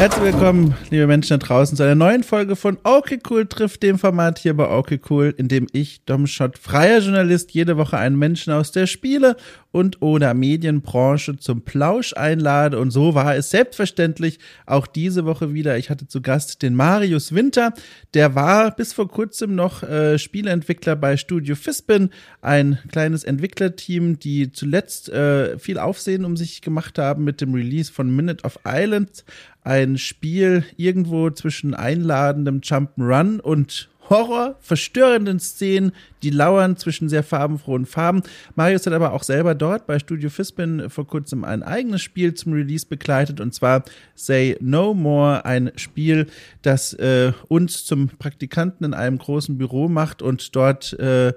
Herzlich willkommen, liebe Menschen da draußen, zu einer neuen Folge von Okay Cool trifft dem Format hier bei Okay Cool, in dem ich, Dom Schott, freier Journalist, jede Woche einen Menschen aus der Spiele- und oder Medienbranche zum Plausch einlade. Und so war es selbstverständlich auch diese Woche wieder. Ich hatte zu Gast den Marius Winter. Der war bis vor kurzem noch äh, Spieleentwickler bei Studio Fispin, ein kleines Entwicklerteam, die zuletzt äh, viel Aufsehen um sich gemacht haben mit dem Release von Minute of Islands. Ein Spiel irgendwo zwischen einladendem Jump'n'Run und Horror, verstörenden Szenen, die lauern zwischen sehr farbenfrohen Farben. Marius hat aber auch selber dort bei Studio Fispin vor kurzem ein eigenes Spiel zum Release begleitet und zwar Say No More, ein Spiel, das äh, uns zum Praktikanten in einem großen Büro macht und dort äh,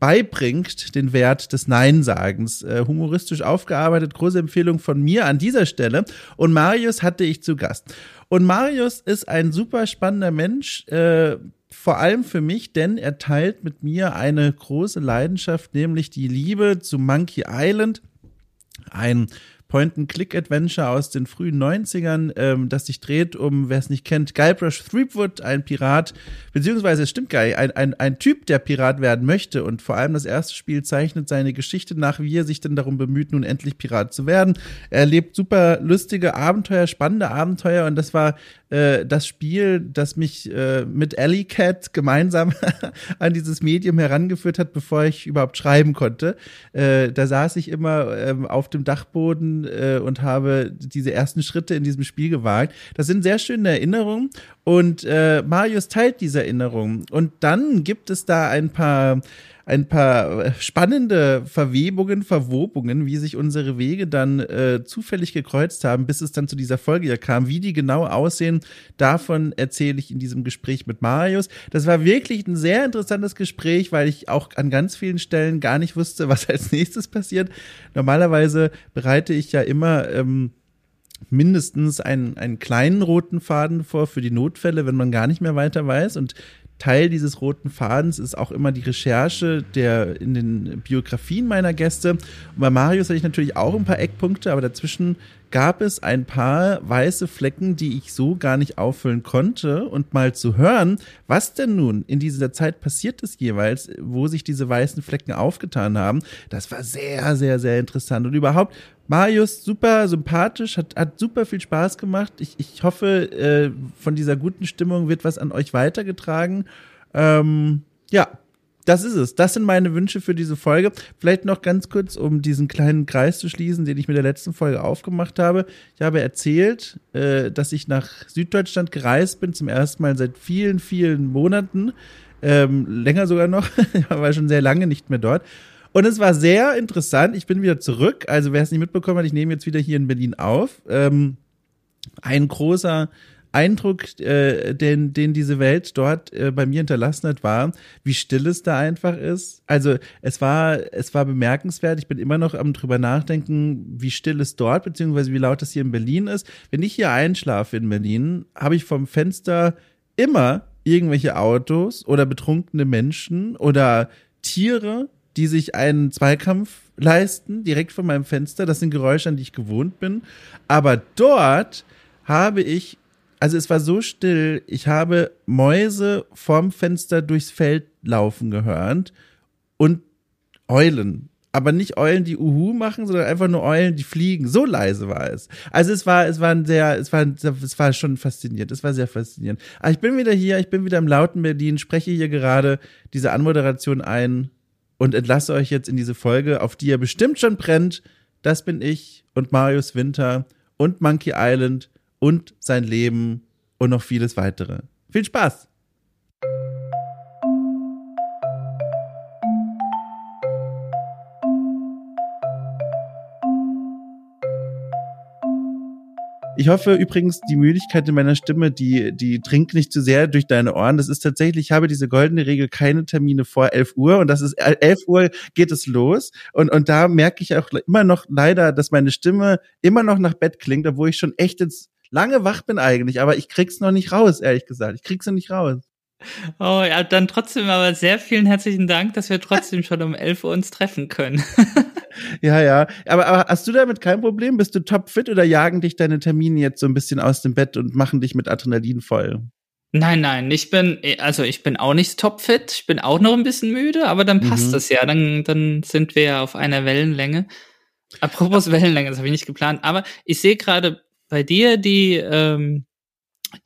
beibringt den Wert des Nein-Sagens. Äh, humoristisch aufgearbeitet, große Empfehlung von mir an dieser Stelle. Und Marius hatte ich zu Gast. Und Marius ist ein super spannender Mensch, äh, vor allem für mich, denn er teilt mit mir eine große Leidenschaft, nämlich die Liebe zu Monkey Island. Ein Point-and-Click-Adventure aus den frühen 90ern, ähm, das sich dreht um, wer es nicht kennt, Guybrush Threepwood, ein Pirat, beziehungsweise es stimmt gar nicht, ein, ein, ein Typ, der Pirat werden möchte und vor allem das erste Spiel zeichnet seine Geschichte nach, wie er sich denn darum bemüht, nun endlich Pirat zu werden. Er erlebt super lustige Abenteuer, spannende Abenteuer und das war äh, das Spiel, das mich äh, mit Alley Cat gemeinsam an dieses Medium herangeführt hat, bevor ich überhaupt schreiben konnte. Äh, da saß ich immer ähm, auf dem Dachboden äh, und habe diese ersten Schritte in diesem Spiel gewagt. Das sind sehr schöne Erinnerungen und äh, Marius teilt diese Erinnerungen. Und dann gibt es da ein paar ein paar äh, spannende Verwebungen, Verwobungen, wie sich unsere Wege dann äh, zufällig gekreuzt haben, bis es dann zu dieser Folge hier kam. Wie die genau aussehen, davon erzähle ich in diesem Gespräch mit Marius. Das war wirklich ein sehr interessantes Gespräch, weil ich auch an ganz vielen Stellen gar nicht wusste, was als nächstes passiert. Normalerweise bereite ich ja immer ähm, mindestens einen, einen kleinen roten Faden vor für die Notfälle, wenn man gar nicht mehr weiter weiß. Und Teil dieses roten Fadens ist auch immer die Recherche der in den Biografien meiner Gäste. Und bei Marius hatte ich natürlich auch ein paar Eckpunkte, aber dazwischen gab es ein paar weiße Flecken, die ich so gar nicht auffüllen konnte. Und mal zu hören, was denn nun in dieser Zeit passiert ist jeweils, wo sich diese weißen Flecken aufgetan haben, das war sehr, sehr, sehr interessant. Und überhaupt, Marius, super sympathisch, hat, hat super viel Spaß gemacht. Ich, ich hoffe, äh, von dieser guten Stimmung wird was an euch weitergetragen. Ähm, ja, das ist es. Das sind meine Wünsche für diese Folge. Vielleicht noch ganz kurz, um diesen kleinen Kreis zu schließen, den ich mit der letzten Folge aufgemacht habe. Ich habe erzählt, äh, dass ich nach Süddeutschland gereist bin, zum ersten Mal seit vielen, vielen Monaten. Ähm, länger sogar noch. ich war schon sehr lange nicht mehr dort. Und es war sehr interessant. Ich bin wieder zurück. Also wer es nicht mitbekommen hat, ich nehme jetzt wieder hier in Berlin auf. Ähm, ein großer Eindruck, äh, den, den diese Welt dort äh, bei mir hinterlassen hat, war, wie still es da einfach ist. Also es war, es war bemerkenswert. Ich bin immer noch am drüber nachdenken, wie still es dort, beziehungsweise wie laut es hier in Berlin ist. Wenn ich hier einschlafe in Berlin, habe ich vom Fenster immer irgendwelche Autos oder betrunkene Menschen oder Tiere, die sich einen Zweikampf leisten, direkt vor meinem Fenster. Das sind Geräusche, an die ich gewohnt bin. Aber dort habe ich also es war so still, ich habe Mäuse vorm Fenster durchs Feld laufen gehört und Eulen. Aber nicht Eulen, die Uhu machen, sondern einfach nur Eulen, die fliegen. So leise war es. Also es war, es war ein sehr, es war, es war schon faszinierend. Es war sehr faszinierend. Aber ich bin wieder hier, ich bin wieder im lauten Berlin, spreche hier gerade diese Anmoderation ein und entlasse euch jetzt in diese Folge, auf die ihr bestimmt schon brennt. Das bin ich und Marius Winter und Monkey Island und sein Leben und noch vieles weitere. Viel Spaß! Ich hoffe übrigens, die Müdigkeit in meiner Stimme, die, die dringt nicht zu sehr durch deine Ohren. Das ist tatsächlich, ich habe diese goldene Regel, keine Termine vor 11 Uhr und das ist 11 Uhr geht es los und, und da merke ich auch immer noch leider, dass meine Stimme immer noch nach Bett klingt, obwohl ich schon echt jetzt lange wach bin eigentlich, aber ich krieg's noch nicht raus, ehrlich gesagt. Ich krieg's noch nicht raus. Oh ja, dann trotzdem aber sehr vielen herzlichen Dank, dass wir trotzdem schon um 11 Uhr uns treffen können. ja, ja. Aber, aber hast du damit kein Problem? Bist du topfit oder jagen dich deine Termine jetzt so ein bisschen aus dem Bett und machen dich mit Adrenalin voll? Nein, nein, ich bin, also ich bin auch nicht topfit, ich bin auch noch ein bisschen müde, aber dann passt mhm. das ja, dann, dann sind wir ja auf einer Wellenlänge. Apropos Wellenlänge, das habe ich nicht geplant, aber ich sehe gerade bei dir die, ähm,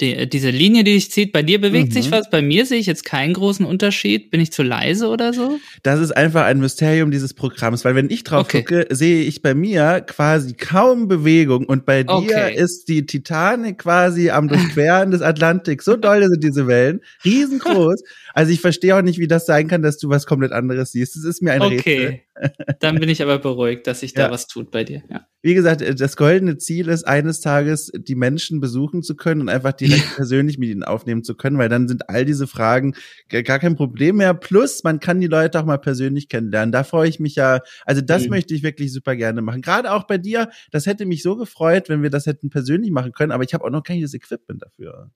die, diese Linie, die sich zieht, bei dir bewegt mhm. sich was, bei mir sehe ich jetzt keinen großen Unterschied. Bin ich zu leise oder so? Das ist einfach ein Mysterium dieses Programms, weil wenn ich drauf okay. gucke, sehe ich bei mir quasi kaum Bewegung und bei dir okay. ist die Titanic quasi am Durchqueren des Atlantiks. So doll sind diese Wellen, riesengroß. Also ich verstehe auch nicht, wie das sein kann, dass du was komplett anderes siehst. Das ist mir ein okay. Rätsel. Dann bin ich aber beruhigt, dass sich da ja. was tut bei dir. Ja. Wie gesagt, das goldene Ziel ist, eines Tages die Menschen besuchen zu können und einfach direkt persönlich mit ihnen aufnehmen zu können, weil dann sind all diese Fragen gar kein Problem mehr. Plus, man kann die Leute auch mal persönlich kennenlernen. Da freue ich mich ja. Also das mhm. möchte ich wirklich super gerne machen. Gerade auch bei dir. Das hätte mich so gefreut, wenn wir das hätten persönlich machen können. Aber ich habe auch noch kein Equipment dafür.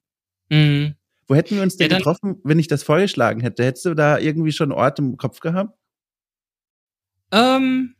Mhm. Wo hätten wir uns denn ja, getroffen, wenn ich das vorgeschlagen hätte? Hättest du da irgendwie schon einen Ort im Kopf gehabt? Ähm,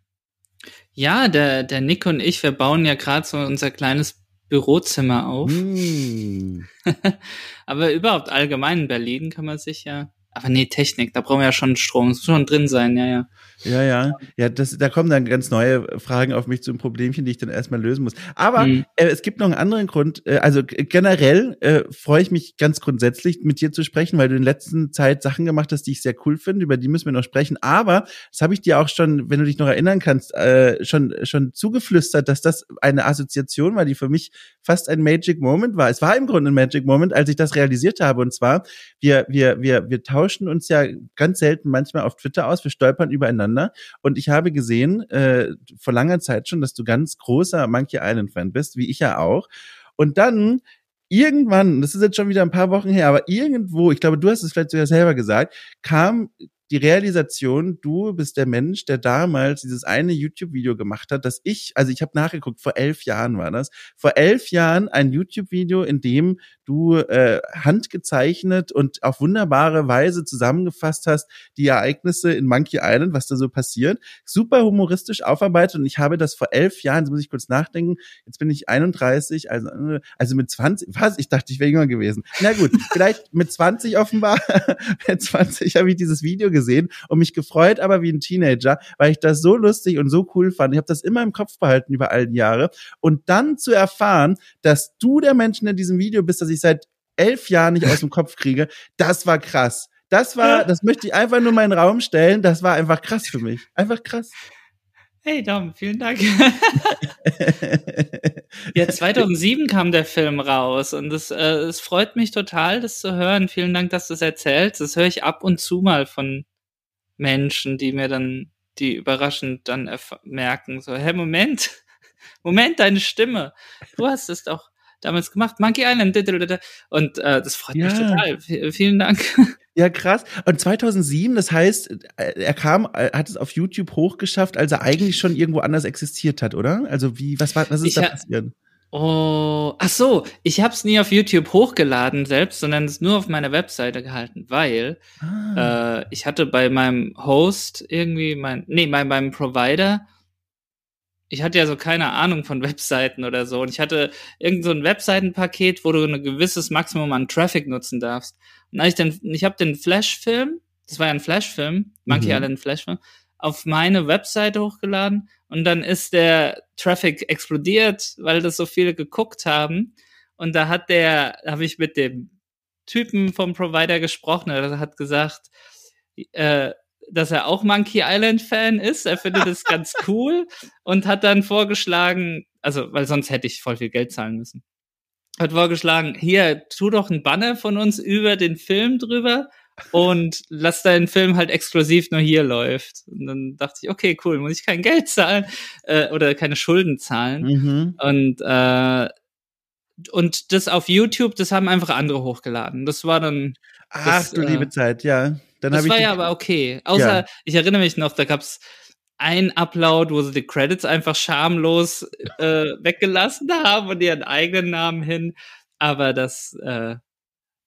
ja, der, der Nick und ich, wir bauen ja gerade so unser kleines Bürozimmer auf. Mm. Aber überhaupt allgemein in Berlin kann man sich ja aber nee, Technik, da brauchen wir ja schon Strom, es muss schon drin sein, ja, ja. Ja, ja. Ja, das, da kommen dann ganz neue Fragen auf mich zu einem Problemchen, die ich dann erstmal lösen muss. Aber mhm. äh, es gibt noch einen anderen Grund. Äh, also generell äh, freue ich mich ganz grundsätzlich, mit dir zu sprechen, weil du in letzter Zeit Sachen gemacht hast, die ich sehr cool finde. Über die müssen wir noch sprechen. Aber das habe ich dir auch schon, wenn du dich noch erinnern kannst, äh, schon schon zugeflüstert, dass das eine Assoziation war, die für mich fast ein Magic Moment war. Es war im Grunde ein Magic Moment, als ich das realisiert habe. Und zwar, wir wir wir wir tauschen tauschen uns ja ganz selten manchmal auf Twitter aus. Wir stolpern übereinander. Und ich habe gesehen, äh, vor langer Zeit schon, dass du ganz großer Monkey Island Fan bist, wie ich ja auch. Und dann irgendwann, das ist jetzt schon wieder ein paar Wochen her, aber irgendwo, ich glaube, du hast es vielleicht sogar selber gesagt, kam die Realisation, du bist der Mensch, der damals dieses eine YouTube-Video gemacht hat, dass ich, also ich habe nachgeguckt, vor elf Jahren war das, vor elf Jahren ein YouTube-Video, in dem du äh, handgezeichnet und auf wunderbare Weise zusammengefasst hast, die Ereignisse in Monkey Island, was da so passiert, super humoristisch aufarbeitet und ich habe das vor elf Jahren, jetzt muss ich kurz nachdenken, jetzt bin ich 31, also, also mit 20, was? Ich dachte, ich wäre jünger gewesen. Na gut, vielleicht mit 20 offenbar, mit 20 habe ich dieses Video gesehen und mich gefreut, aber wie ein Teenager, weil ich das so lustig und so cool fand. Ich habe das immer im Kopf behalten über all die Jahre. Und dann zu erfahren, dass du der Mensch in diesem Video bist, dass ich seit elf Jahren nicht aus dem Kopf kriege, das war krass. Das war, das möchte ich einfach nur meinen Raum stellen. Das war einfach krass für mich. Einfach krass. Hey Dom, vielen Dank. ja, 2007 kam der Film raus und es, äh, es freut mich total, das zu hören. Vielen Dank, dass du es erzählst. Das höre ich ab und zu mal von Menschen, die mir dann, die überraschend dann merken, so, hey, Moment, Moment, deine Stimme. Du hast es doch damals gemacht, Monkey Island. Und äh, das freut ja. mich total. V vielen Dank. Ja, krass. Und 2007, das heißt, äh, er kam, äh, hat es auf YouTube hochgeschafft, als er eigentlich schon irgendwo anders existiert hat, oder? Also wie, was war, was ist ich da passiert? Oh, ach so, ich habe es nie auf YouTube hochgeladen selbst, sondern es nur auf meiner Webseite gehalten, weil ah. äh, ich hatte bei meinem Host irgendwie mein, nee, bei meinem Provider ich hatte ja so keine Ahnung von Webseiten oder so. Und ich hatte irgend so ein Webseitenpaket, wo du ein gewisses Maximum an Traffic nutzen darfst. Und als ich dann, ich habe den Flash-Film, das war ja ein Flash-Film, Monkey mhm. Island Flash-Film, auf meine Webseite hochgeladen und dann ist der Traffic explodiert, weil das so viele geguckt haben. Und da hat der, habe ich mit dem Typen vom Provider gesprochen, er hat gesagt, äh, dass er auch Monkey Island Fan ist. Er findet es ganz cool und hat dann vorgeschlagen, also, weil sonst hätte ich voll viel Geld zahlen müssen. Hat vorgeschlagen, hier, tu doch ein Banner von uns über den Film drüber und lass deinen Film halt exklusiv nur hier läuft. Und dann dachte ich, okay, cool, muss ich kein Geld zahlen äh, oder keine Schulden zahlen. Mhm. Und äh, und das auf YouTube, das haben einfach andere hochgeladen. Das war dann. Ach das, du liebe äh, Zeit, ja. Dann das war ja aber okay. Außer, ja. ich erinnere mich noch, da gab's ein Upload, wo sie die Credits einfach schamlos äh, weggelassen haben und ihren eigenen Namen hin. Aber das, äh,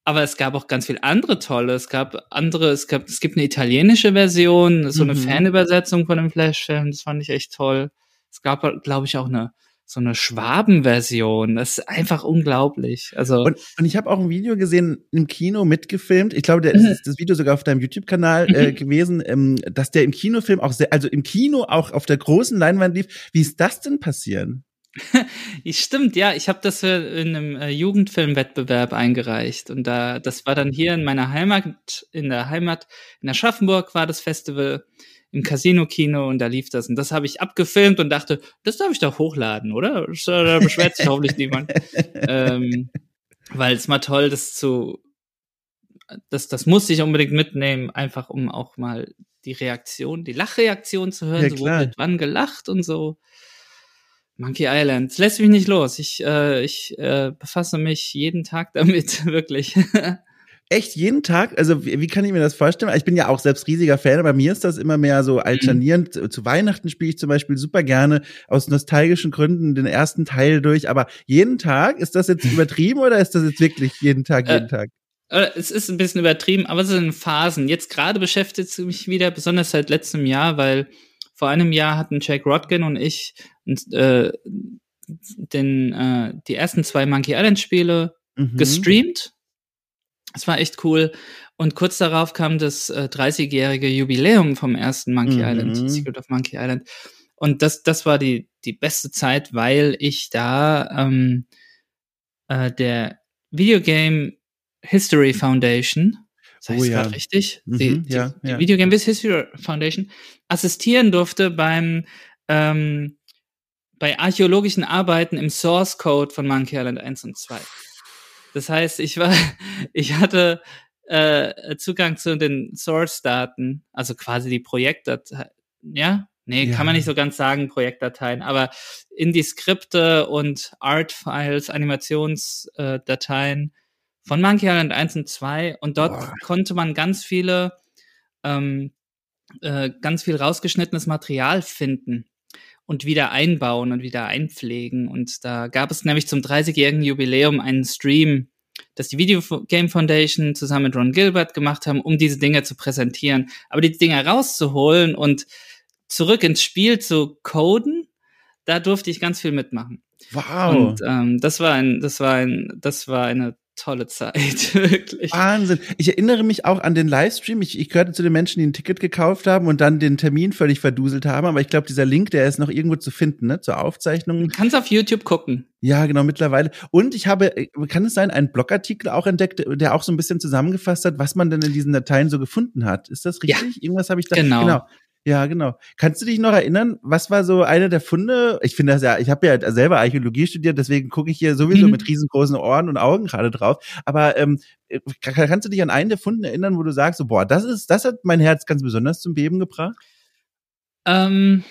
aber es gab auch ganz viel andere tolle. Es gab andere, es gab, es gibt eine italienische Version, so eine mhm. Fanübersetzung von dem Flash-Film, das fand ich echt toll. Es gab, glaube ich, auch eine so eine Schwaben-Version. Das ist einfach unglaublich. Also und, und ich habe auch ein Video gesehen im Kino mitgefilmt. Ich glaube, das ist das Video sogar auf deinem YouTube-Kanal äh, gewesen, ähm, dass der im Kinofilm auch sehr, also im Kino auch auf der großen Leinwand lief. Wie ist das denn passieren? Stimmt, ja, ich habe das in einem äh, Jugendfilmwettbewerb eingereicht und da das war dann hier in meiner Heimat in der Heimat in Aschaffenburg war das Festival im Casino-Kino und da lief das. Und das habe ich abgefilmt und dachte, das darf ich doch hochladen, oder? Da beschwert sich hoffentlich niemand. ähm, weil es mal toll, das zu, das, das muss ich unbedingt mitnehmen, einfach um auch mal die Reaktion, die Lachreaktion zu hören, ja, so wo wird wann gelacht und so. Monkey Island, das lässt mich nicht los. Ich, äh, ich äh, befasse mich jeden Tag damit, wirklich. Echt jeden Tag? Also wie, wie, kann ich mir das vorstellen? Ich bin ja auch selbst riesiger Fan, aber mir ist das immer mehr so alternierend. Mhm. Zu Weihnachten spiele ich zum Beispiel super gerne aus nostalgischen Gründen den ersten Teil durch. Aber jeden Tag, ist das jetzt übertrieben oder ist das jetzt wirklich jeden Tag, jeden äh, Tag? Äh, es ist ein bisschen übertrieben, aber es sind Phasen. Jetzt gerade beschäftigt es mich wieder, besonders seit letztem Jahr, weil vor einem Jahr hatten Jake Rodkin und ich äh, den, äh, die ersten zwei Monkey Island Spiele mhm. gestreamt es war echt cool. Und kurz darauf kam das äh, 30-jährige Jubiläum vom ersten Monkey mhm. Island, Secret of Monkey Island. Und das, das war die, die beste Zeit, weil ich da ähm, äh, der Videogame History Foundation, sag ich oh, ja. richtig? Mhm, die, die, ja, die ja. Videogame History Foundation assistieren durfte beim ähm, bei archäologischen Arbeiten im Source Code von Monkey Island 1 und 2. Das heißt, ich war, ich hatte äh, Zugang zu den Source-Daten, also quasi die Projektdateien, ja? Nee, ja. kann man nicht so ganz sagen, Projektdateien, aber in die Skripte und Art-Files, Animationsdateien äh, von Monkey Island 1 und 2 und dort Boah. konnte man ganz viele, ähm, äh, ganz viel rausgeschnittenes Material finden und wieder einbauen und wieder einpflegen. Und da gab es nämlich zum 30-jährigen Jubiläum einen Stream, das die Video Game Foundation zusammen mit Ron Gilbert gemacht haben, um diese Dinge zu präsentieren. Aber die Dinge rauszuholen und zurück ins Spiel zu coden, da durfte ich ganz viel mitmachen. Wow. Und ähm, das war ein, das war ein, das war eine tolle Zeit, wirklich. Wahnsinn. Ich erinnere mich auch an den Livestream. Ich, ich gehörte zu den Menschen, die ein Ticket gekauft haben und dann den Termin völlig verduselt haben. Aber ich glaube, dieser Link, der ist noch irgendwo zu finden, ne, zur Aufzeichnung. Du kannst auf YouTube gucken. Ja, genau, mittlerweile. Und ich habe, äh, kann es sein, einen Blogartikel auch entdeckt, der auch so ein bisschen zusammengefasst hat, was man denn in diesen Dateien so gefunden hat. Ist das richtig? Ja, Irgendwas habe ich da. Genau. genau. Ja, genau. Kannst du dich noch erinnern, was war so eine der Funde? Ich finde das ja, ich habe ja selber Archäologie studiert, deswegen gucke ich hier sowieso mhm. mit riesengroßen Ohren und Augen gerade drauf. Aber ähm, kannst du dich an einen der Funden erinnern, wo du sagst, so, boah, das ist, das hat mein Herz ganz besonders zum Beben gebracht? Ähm,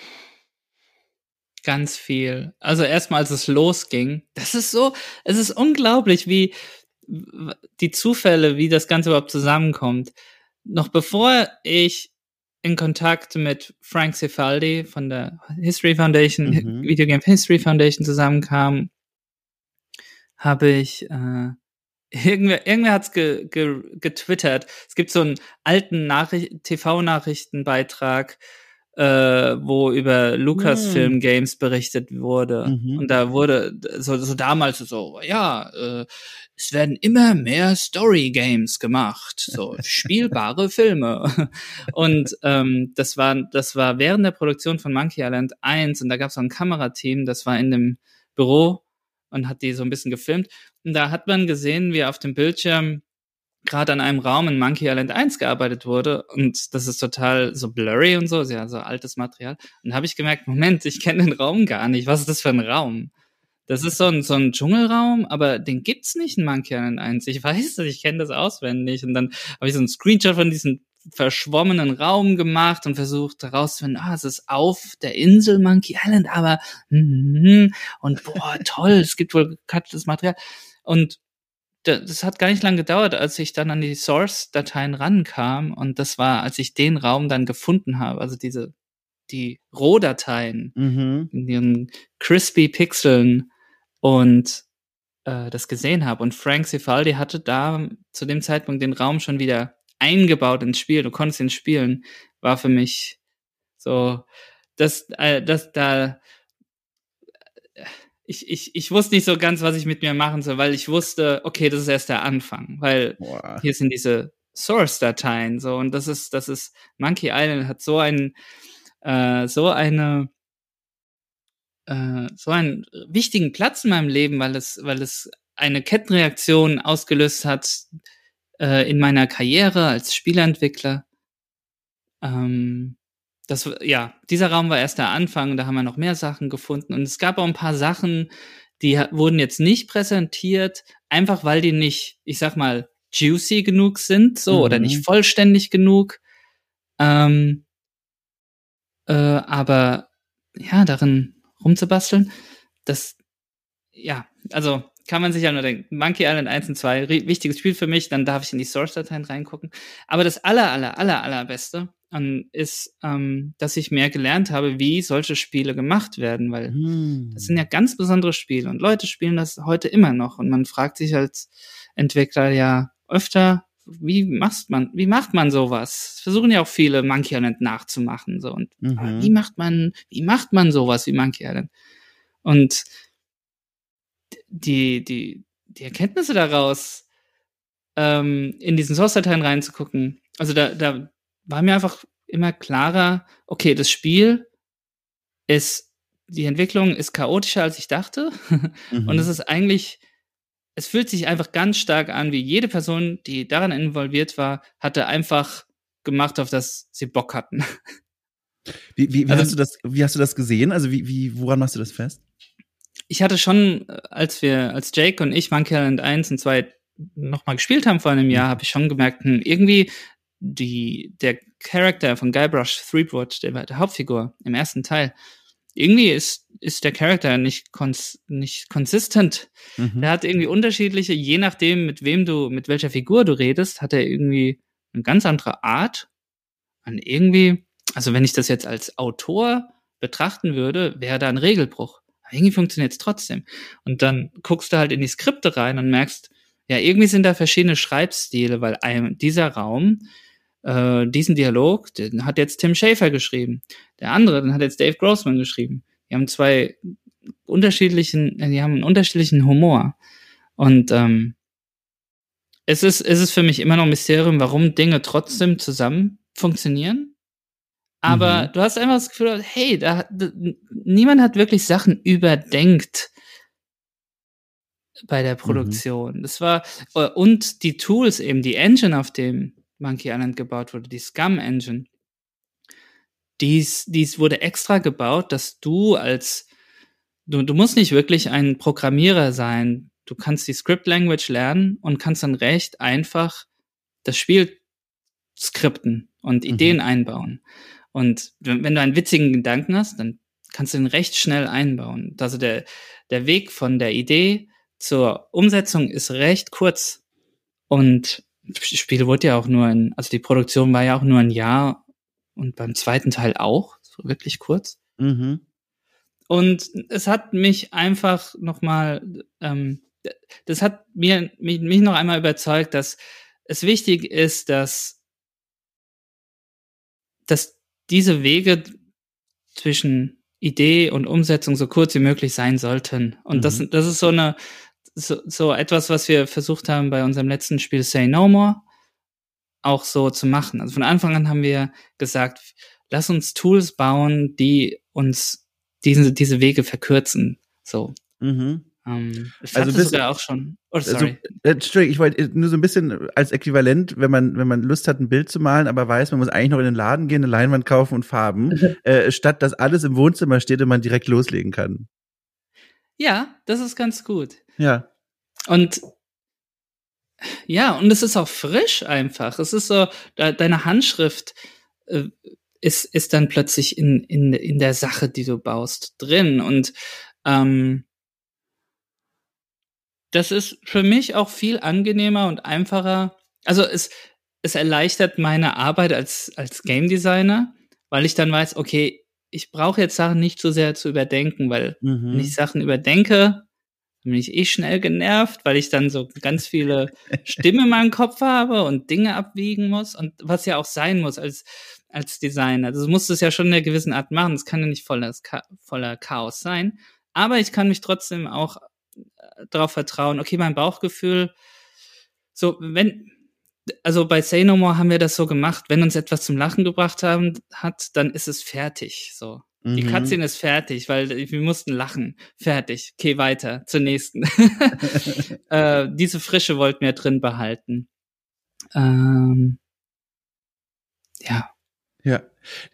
ganz viel. Also erstmal, als es losging, das ist so, es ist unglaublich, wie die Zufälle, wie das Ganze überhaupt zusammenkommt. Noch bevor ich in Kontakt mit Frank Cifaldi von der History Foundation, mhm. Video Game History Foundation zusammenkam, habe ich äh, irgendwer, irgendwer hat's ge, ge, getwittert. Es gibt so einen alten Nachricht TV-Nachrichtenbeitrag, äh, wo über Lucasfilm mhm. Games berichtet wurde. Mhm. Und da wurde so, so damals so, ja, äh, es werden immer mehr Story Games gemacht, so spielbare Filme. Und ähm, das war das war während der Produktion von Monkey Island 1 und da gab es so ein Kamerateam, das war in dem Büro und hat die so ein bisschen gefilmt. Und da hat man gesehen, wie auf dem Bildschirm gerade an einem Raum in Monkey Island 1 gearbeitet wurde und das ist total so blurry und so, ja, so altes Material. Und habe ich gemerkt, Moment, ich kenne den Raum gar nicht. Was ist das für ein Raum? Das ist so ein, so ein Dschungelraum, aber den gibt's nicht in Monkey Island 1. Ich weiß das, ich kenne das auswendig. Und dann habe ich so einen Screenshot von diesem verschwommenen Raum gemacht und versucht herauszufinden, ah, es ist auf der Insel Monkey Island, aber mm, und boah, toll, es gibt wohl gecuttetes Material. Und das hat gar nicht lange gedauert, als ich dann an die Source-Dateien rankam. Und das war, als ich den Raum dann gefunden habe, also diese, die Rohdateien mhm. in ihren crispy Pixeln und äh, das gesehen habe. Und Frank Cifaldi hatte da zu dem Zeitpunkt den Raum schon wieder eingebaut ins Spiel. Du konntest ihn spielen. War für mich so, dass, äh, dass da ich, ich, ich wusste nicht so ganz, was ich mit mir machen soll, weil ich wusste, okay, das ist erst der Anfang, weil Boah. hier sind diese Source-Dateien so und das ist, das ist Monkey Island hat so ein äh, so eine äh, so einen wichtigen Platz in meinem Leben, weil es, weil es eine Kettenreaktion ausgelöst hat äh, in meiner Karriere als Spieleentwickler. Ähm, das, ja, dieser Raum war erst der Anfang, da haben wir noch mehr Sachen gefunden. Und es gab auch ein paar Sachen, die wurden jetzt nicht präsentiert, einfach weil die nicht, ich sag mal, juicy genug sind, so, mhm. oder nicht vollständig genug. Ähm, äh, aber ja, darin rumzubasteln, das, ja, also kann man sich ja nur denken, Monkey Island 1 und 2, wichtiges Spiel für mich, dann darf ich in die Source-Dateien reingucken. Aber das aller, aller, aller, allerbeste ähm, ist, ähm, dass ich mehr gelernt habe, wie solche Spiele gemacht werden, weil hm. das sind ja ganz besondere Spiele und Leute spielen das heute immer noch und man fragt sich als Entwickler ja öfter, wie macht man, wie macht man sowas? Versuchen ja auch viele Monkey Island nachzumachen, so und mhm. wie macht man, wie macht man sowas wie Monkey Island? Und die, die, die Erkenntnisse daraus, ähm, in diesen Source-Dateien reinzugucken, also da, da war mir einfach immer klarer, okay, das Spiel ist, die Entwicklung ist chaotischer, als ich dachte. Mhm. Und es ist eigentlich, es fühlt sich einfach ganz stark an, wie jede Person, die daran involviert war, hatte einfach gemacht, auf das sie Bock hatten. Wie, wie, wie also, hast du das, wie hast du das gesehen? Also wie, wie, woran machst du das fest? ich hatte schon, als wir, als Jake und ich Monkey Island 1 und 2 nochmal gespielt haben vor einem Jahr, mhm. habe ich schon gemerkt, hm, irgendwie die, der Charakter von Guybrush Threepwood, der war der Hauptfigur im ersten Teil, irgendwie ist, ist der Charakter nicht, cons nicht consistent. Mhm. Der hat irgendwie unterschiedliche, je nachdem, mit wem du, mit welcher Figur du redest, hat er irgendwie eine ganz andere Art. Und irgendwie, also wenn ich das jetzt als Autor betrachten würde, wäre da ein Regelbruch irgendwie funktioniert es trotzdem. Und dann guckst du halt in die Skripte rein und merkst, ja, irgendwie sind da verschiedene Schreibstile, weil ein, dieser Raum, äh, diesen Dialog, den hat jetzt Tim Schafer geschrieben. Der andere, den hat jetzt Dave Grossman geschrieben. Die haben zwei unterschiedlichen, die haben einen unterschiedlichen Humor. Und ähm, es ist, es ist für mich immer noch ein Mysterium, warum Dinge trotzdem zusammen funktionieren. Aber mhm. du hast einfach das Gefühl, hey, da, da, niemand hat wirklich Sachen überdenkt bei der mhm. Produktion. Mhm. Das war, äh, und die Tools eben, die Engine, auf dem Monkey Island gebaut wurde, die Scum Engine, dies, dies wurde extra gebaut, dass du als, du, du musst nicht wirklich ein Programmierer sein. Du kannst die Script Language lernen und kannst dann recht einfach das Spiel skripten und mhm. Ideen einbauen. Und wenn du einen witzigen Gedanken hast, dann kannst du den recht schnell einbauen. Also der, der Weg von der Idee zur Umsetzung ist recht kurz. Und Spiel wurde ja auch nur in, also die Produktion war ja auch nur ein Jahr und beim zweiten Teil auch, so wirklich kurz. Mhm. Und es hat mich einfach nochmal, ähm, das hat mir, mich, mich noch einmal überzeugt, dass es wichtig ist, dass, dass diese Wege zwischen Idee und Umsetzung so kurz wie möglich sein sollten. Und mhm. das, das ist so eine, so, so etwas, was wir versucht haben bei unserem letzten Spiel Say No More auch so zu machen. Also von Anfang an haben wir gesagt, lass uns Tools bauen, die uns diese, diese Wege verkürzen. So. Mhm. Ähm, ich also bist, sogar auch schon. Oh, sorry. Also, ich wollte äh, nur so ein bisschen als Äquivalent, wenn man, wenn man Lust hat, ein Bild zu malen, aber weiß, man muss eigentlich noch in den Laden gehen, eine Leinwand kaufen und Farben, äh, statt dass alles im Wohnzimmer steht und man direkt loslegen kann. Ja, das ist ganz gut. Ja. Und ja, und es ist auch frisch einfach. Es ist so, de deine Handschrift äh, ist, ist dann plötzlich in, in, in der Sache, die du baust, drin. Und ähm, das ist für mich auch viel angenehmer und einfacher. Also es, es erleichtert meine Arbeit als, als Game Designer, weil ich dann weiß, okay, ich brauche jetzt Sachen nicht so sehr zu überdenken, weil mhm. wenn ich Sachen überdenke, bin ich eh schnell genervt, weil ich dann so ganz viele Stimmen in meinem Kopf habe und Dinge abwiegen muss und was ja auch sein muss als als Designer. Also du musst es ja schon in einer gewissen Art machen. Es kann ja nicht voller, voller Chaos sein. Aber ich kann mich trotzdem auch äh, darauf vertrauen, okay, mein Bauchgefühl, so, wenn, also bei Say No More haben wir das so gemacht, wenn uns etwas zum Lachen gebracht haben, hat, dann ist es fertig, so. Mhm. Die Cutscene ist fertig, weil wir mussten lachen. Fertig. Okay, weiter zur nächsten. äh, diese Frische wollten wir drin behalten. Ähm, ja. Ja.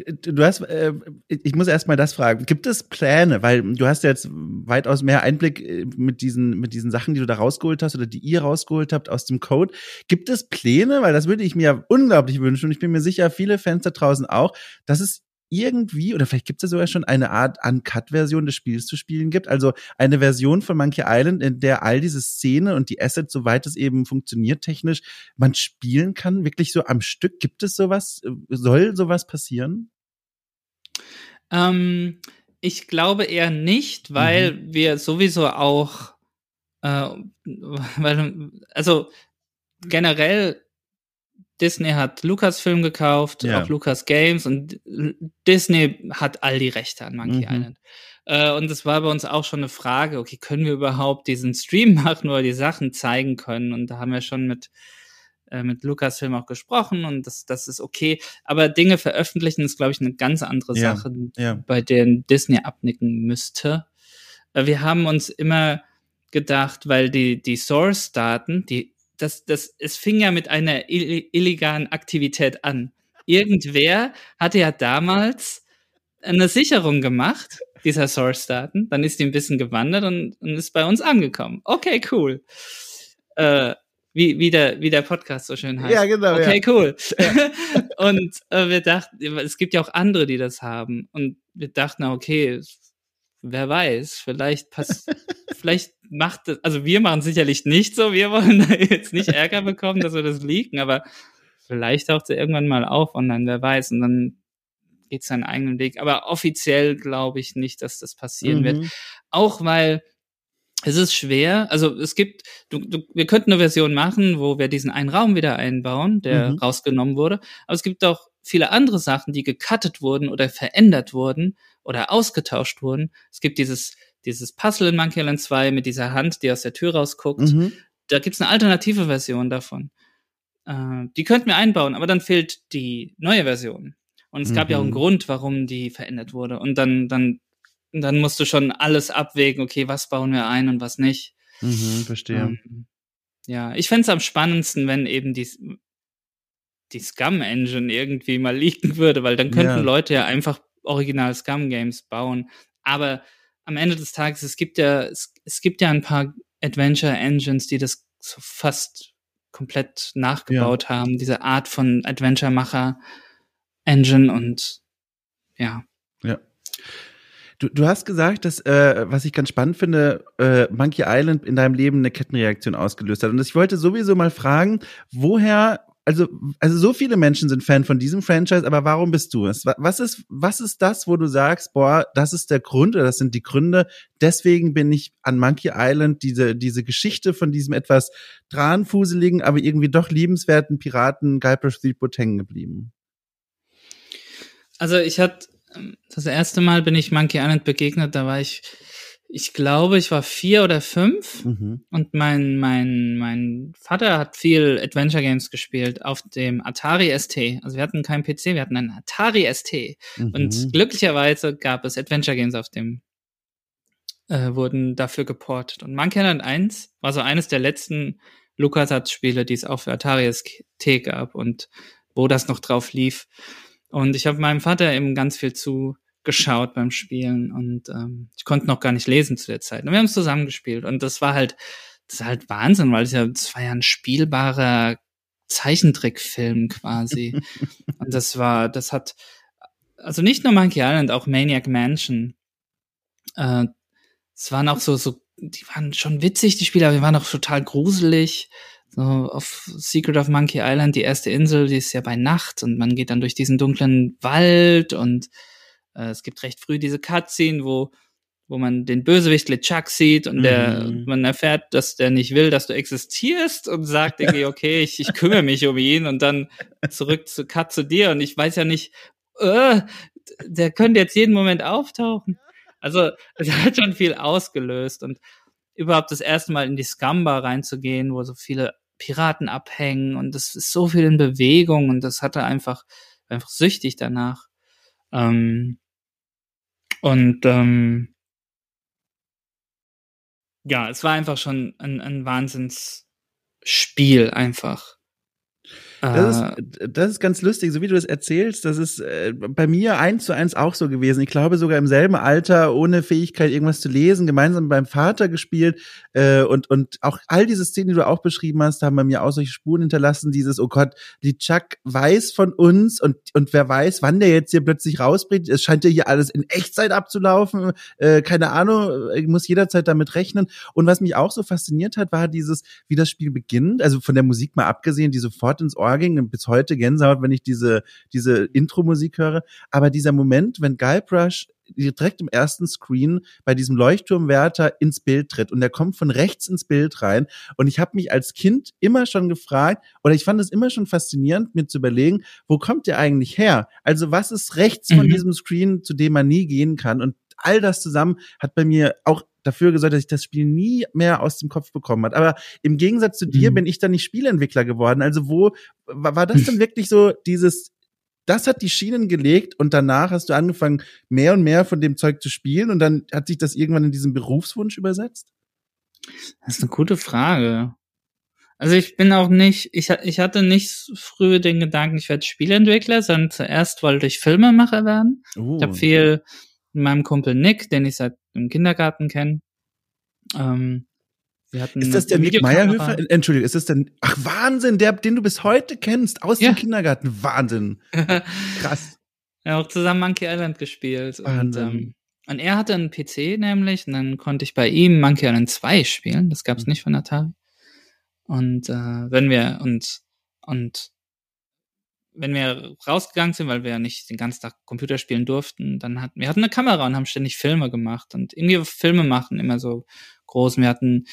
Du hast, äh, ich muss erst mal das fragen. Gibt es Pläne? Weil du hast ja jetzt weitaus mehr Einblick äh, mit diesen, mit diesen Sachen, die du da rausgeholt hast oder die ihr rausgeholt habt aus dem Code. Gibt es Pläne? Weil das würde ich mir unglaublich wünschen und ich bin mir sicher, viele Fans da draußen auch, dass es irgendwie, oder vielleicht gibt es ja sogar schon eine Art Uncut-Version des Spiels zu spielen gibt, also eine Version von Monkey Island, in der all diese Szene und die Assets, soweit es eben funktioniert technisch, man spielen kann, wirklich so am Stück. Gibt es sowas? Soll sowas passieren? Ähm, ich glaube eher nicht, weil mhm. wir sowieso auch, äh, weil, also generell Disney hat Lucasfilm gekauft, ja. auch Lucas Games und Disney hat all die Rechte an Monkey mhm. Island. Äh, und es war bei uns auch schon eine Frage, okay, können wir überhaupt diesen Stream machen oder die Sachen zeigen können? Und da haben wir schon mit, äh, mit Lucasfilm auch gesprochen und das, das ist okay. Aber Dinge veröffentlichen ist, glaube ich, eine ganz andere ja. Sache, ja. bei denen Disney abnicken müsste. Äh, wir haben uns immer gedacht, weil die, die Source-Daten, die das, das, es fing ja mit einer illegalen Aktivität an. Irgendwer hatte ja damals eine Sicherung gemacht, dieser Source-Daten. Dann ist die ein bisschen gewandert und, und ist bei uns angekommen. Okay, cool. Äh, wie, wie, der, wie der Podcast so schön heißt. Ja, genau. Okay, ja. cool. Ja. und äh, wir dachten, es gibt ja auch andere, die das haben. Und wir dachten, okay, wer weiß, vielleicht passt, vielleicht macht das, also wir machen sicherlich nicht so, wir wollen da jetzt nicht Ärger bekommen, dass wir das leaken, aber vielleicht taucht sie irgendwann mal auf und dann, wer weiß, und dann geht seinen eigenen Weg. Aber offiziell glaube ich nicht, dass das passieren mhm. wird. Auch weil es ist schwer, also es gibt, du, du, wir könnten eine Version machen, wo wir diesen einen Raum wieder einbauen, der mhm. rausgenommen wurde, aber es gibt auch viele andere Sachen, die gecuttet wurden oder verändert wurden oder ausgetauscht wurden. Es gibt dieses, dieses Puzzle in Monkey Island 2 mit dieser Hand, die aus der Tür rausguckt. Mhm. Da gibt's eine alternative Version davon. Äh, die könnten wir einbauen, aber dann fehlt die neue Version. Und es gab ja auch einen mhm. Grund, warum die verändert wurde. Und dann, dann, dann musst du schon alles abwägen, okay, was bauen wir ein und was nicht. Mhm, verstehe. Ähm, ja, ich fände am spannendsten, wenn eben die, die Scum-Engine irgendwie mal liegen würde, weil dann könnten ja. Leute ja einfach original Scum-Games bauen. Aber am Ende des Tages, es gibt ja, es, es gibt ja ein paar Adventure-Engines, die das so fast komplett nachgebaut ja. haben, diese Art von Adventure-Macher-Engine und ja. Ja. Du, du hast gesagt, dass, äh, was ich ganz spannend finde, äh, Monkey Island in deinem Leben eine Kettenreaktion ausgelöst hat. Und ich wollte sowieso mal fragen, woher also, also so viele Menschen sind Fan von diesem Franchise, aber warum bist du es? Was ist, was ist das, wo du sagst, boah, das ist der Grund oder das sind die Gründe, deswegen bin ich an Monkey Island, diese, diese Geschichte von diesem etwas dranfuseligen, aber irgendwie doch liebenswerten Piraten Guybrush Threepwood hängen geblieben? Also ich hatte, das erste Mal bin ich Monkey Island begegnet, da war ich ich glaube, ich war vier oder fünf mhm. und mein, mein, mein Vater hat viel Adventure Games gespielt auf dem Atari ST. Also wir hatten keinen PC, wir hatten einen Atari ST. Mhm. Und glücklicherweise gab es Adventure Games auf dem, äh, wurden dafür geportet. Und Monkey Island 1 war so eines der letzten LucasArts-Spiele, die es auf Atari ST gab und wo das noch drauf lief. Und ich habe meinem Vater eben ganz viel zu geschaut beim Spielen und ähm, ich konnte noch gar nicht lesen zu der Zeit. Und wir haben es zusammen gespielt und das war halt, das ist halt Wahnsinn, weil es ja, das war ja ein spielbarer Zeichentrickfilm quasi. und das war, das hat, also nicht nur Monkey Island, auch Maniac Mansion. Äh, es waren auch so, so, die waren schon witzig, die Spiele, aber die waren auch total gruselig. So auf Secret of Monkey Island, die erste Insel, die ist ja bei Nacht und man geht dann durch diesen dunklen Wald und äh, es gibt recht früh diese Cutscene, wo, wo man den Bösewicht LeChuck sieht und der, mhm. man erfährt, dass der nicht will, dass du existierst und sagt irgendwie, okay, ich, ich kümmere mich um ihn und dann zurück zu Cut zu dir und ich weiß ja nicht, äh, der könnte jetzt jeden Moment auftauchen. Also, es hat schon viel ausgelöst und überhaupt das erste Mal in die Scamba reinzugehen, wo so viele Piraten abhängen und es ist so viel in Bewegung und das hatte einfach, einfach süchtig danach. Ähm, und ähm, ja, es war einfach schon ein, ein Wahnsinnsspiel einfach. Das ist, äh. das ist ganz lustig, so wie du das erzählst. Das ist äh, bei mir eins zu eins auch so gewesen. Ich glaube sogar im selben Alter, ohne Fähigkeit irgendwas zu lesen, gemeinsam beim Vater gespielt. Äh, und, und auch all diese Szenen, die du auch beschrieben hast, haben bei mir auch solche Spuren hinterlassen. Dieses, oh Gott, die Chuck weiß von uns und, und wer weiß, wann der jetzt hier plötzlich rausbringt. Es scheint ja hier alles in Echtzeit abzulaufen. Äh, keine Ahnung, ich muss jederzeit damit rechnen. Und was mich auch so fasziniert hat, war dieses, wie das Spiel beginnt. Also von der Musik mal abgesehen, die sofort ins Ohr ging und bis heute Gänsehaut, wenn ich diese, diese Intro-Musik höre. Aber dieser Moment, wenn Guybrush direkt im ersten Screen bei diesem Leuchtturmwärter ins Bild tritt und der kommt von rechts ins Bild rein und ich habe mich als Kind immer schon gefragt oder ich fand es immer schon faszinierend mir zu überlegen, wo kommt der eigentlich her? Also was ist rechts mhm. von diesem Screen, zu dem man nie gehen kann und all das zusammen hat bei mir auch dafür gesorgt, dass ich das Spiel nie mehr aus dem Kopf bekommen hat. Aber im Gegensatz zu dir mhm. bin ich dann nicht Spielentwickler geworden. Also wo war das denn wirklich so dieses das hat die Schienen gelegt und danach hast du angefangen, mehr und mehr von dem Zeug zu spielen und dann hat sich das irgendwann in diesen Berufswunsch übersetzt? Das ist eine gute Frage. Also ich bin auch nicht, ich, ich hatte nicht früh den Gedanken, ich werde Spielentwickler, sondern zuerst wollte ich Filmemacher werden. Uh. Ich habe viel mit meinem Kumpel Nick, den ich seit dem Kindergarten kenne. Ähm, ist das der Nick Meyerhöfer? Entschuldigung, ist das denn, ach Wahnsinn, der, den du bis heute kennst, aus ja. dem Kindergarten. Wahnsinn. Krass. ja, auch zusammen Monkey Island gespielt. Wahnsinn. Und, ähm, und er hatte einen PC nämlich, und dann konnte ich bei ihm Monkey Island 2 spielen. Das gab's mhm. nicht von Atari. Und äh, wenn wir und und wenn wir rausgegangen sind, weil wir ja nicht den ganzen Tag Computer spielen durften, dann hatten wir hatten eine Kamera und haben ständig Filme gemacht und irgendwie Filme machen immer so groß. Wir hatten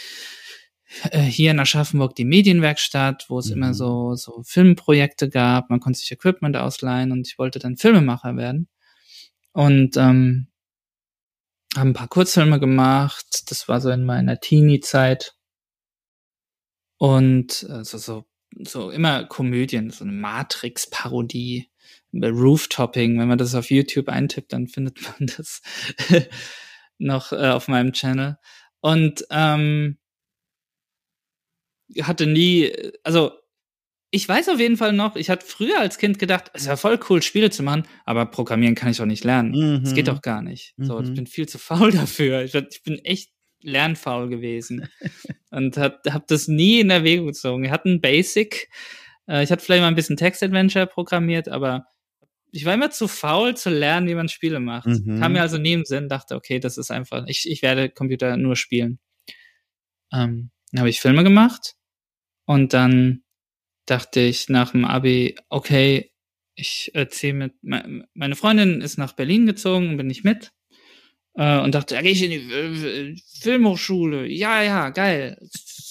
äh, hier in Aschaffenburg die Medienwerkstatt, wo es mhm. immer so so Filmprojekte gab. Man konnte sich Equipment ausleihen und ich wollte dann Filmemacher werden und ähm, haben ein paar Kurzfilme gemacht. Das war so in meiner Teenie-Zeit und also so so immer Komödien, so eine Matrix-Parodie, Rooftopping. Wenn man das auf YouTube eintippt, dann findet man das noch äh, auf meinem Channel. Und ähm, hatte nie, also ich weiß auf jeden Fall noch, ich hatte früher als Kind gedacht, es wäre voll cool, Spiele zu machen, aber programmieren kann ich auch nicht lernen. Geht mhm. doch gar nicht. So, ich mhm. bin viel zu faul dafür. Ich, ich bin echt lernfaul gewesen und habe hab das nie in Erwägung gezogen. Wir hatten Basic, äh, ich hatte vielleicht mal ein bisschen Text-Adventure programmiert, aber ich war immer zu faul zu lernen, wie man Spiele macht. Mhm. Kam mir also nie im Sinn, dachte, okay, das ist einfach, ich, ich werde Computer nur spielen. Ähm, dann habe ich Filme gemacht und dann dachte ich nach dem Abi, okay, ich erzähle mit, meine Freundin ist nach Berlin gezogen, bin ich mit äh, und dachte, ja, gehe ich in die äh, Filmhochschule. Ja, ja, geil.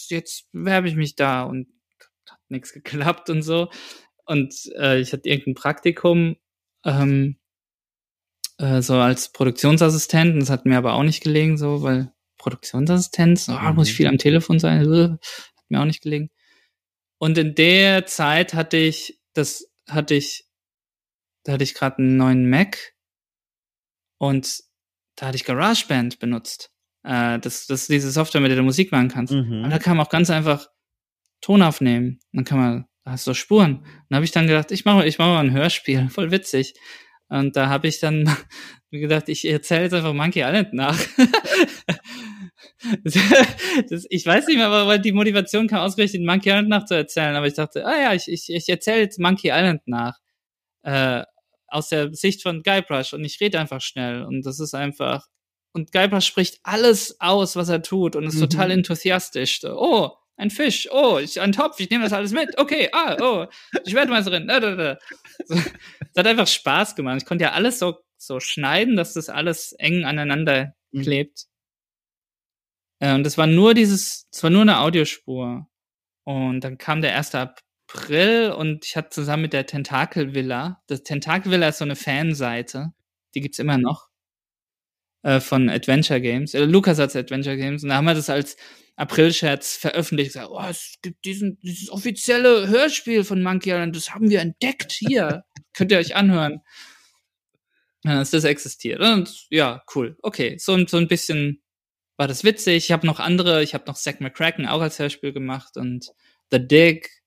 Jetzt bewerbe ich mich da und hat nichts geklappt und so. Und äh, ich hatte irgendein Praktikum ähm, äh, so als Produktionsassistent. Das hat mir aber auch nicht gelegen, so, weil Produktionsassistent, so, ah, muss ich mhm. viel am Telefon sein, äh, hat mir auch nicht gelegen. Und in der Zeit hatte ich, das hatte ich, da hatte ich gerade einen neuen Mac und da hatte ich GarageBand benutzt. Äh, das, das ist diese Software, mit der du Musik machen kannst. Mhm. Und da kann man auch ganz einfach Ton aufnehmen. Dann kann man, da hast du Spuren. Dann habe ich dann gedacht, ich mache ich mach mal ein Hörspiel, voll witzig. Und da habe ich dann gedacht, ich erzähle jetzt einfach Monkey Island nach. das, ich weiß nicht mehr, aber die Motivation kam ausgerechnet, Monkey Island nachzuerzählen. Aber ich dachte, ah ja, ich, ich, ich erzähle jetzt Monkey Island nach. Äh, aus der Sicht von Guybrush und ich rede einfach schnell und das ist einfach und Guybrush spricht alles aus, was er tut und ist mhm. total enthusiastisch. Oh, ein Fisch, oh, ich, ein Topf, ich nehme das alles mit. Okay, ah, oh, ich werde da, da. So, es hat einfach Spaß gemacht. Ich konnte ja alles so so schneiden, dass das alles eng aneinander klebt. Mhm. Äh, und das war nur dieses, es war nur eine Audiospur. Und dann kam der 1. April und ich hatte zusammen mit der Tentakel Villa, das Tentakel Villa ist so eine Fanseite, die gibt's immer noch, äh, von Adventure Games, äh, Lukas hat Adventure Games und da haben wir das als April-Scherz veröffentlicht, gesagt, oh, es gibt diesen, dieses offizielle Hörspiel von Monkey Island, das haben wir entdeckt hier, könnt ihr euch anhören. Ja, dass das existiert. Und ja, cool. Okay, so, so ein bisschen war das witzig. Ich habe noch andere, ich habe noch Zack McCracken auch als Hörspiel gemacht und The Dig.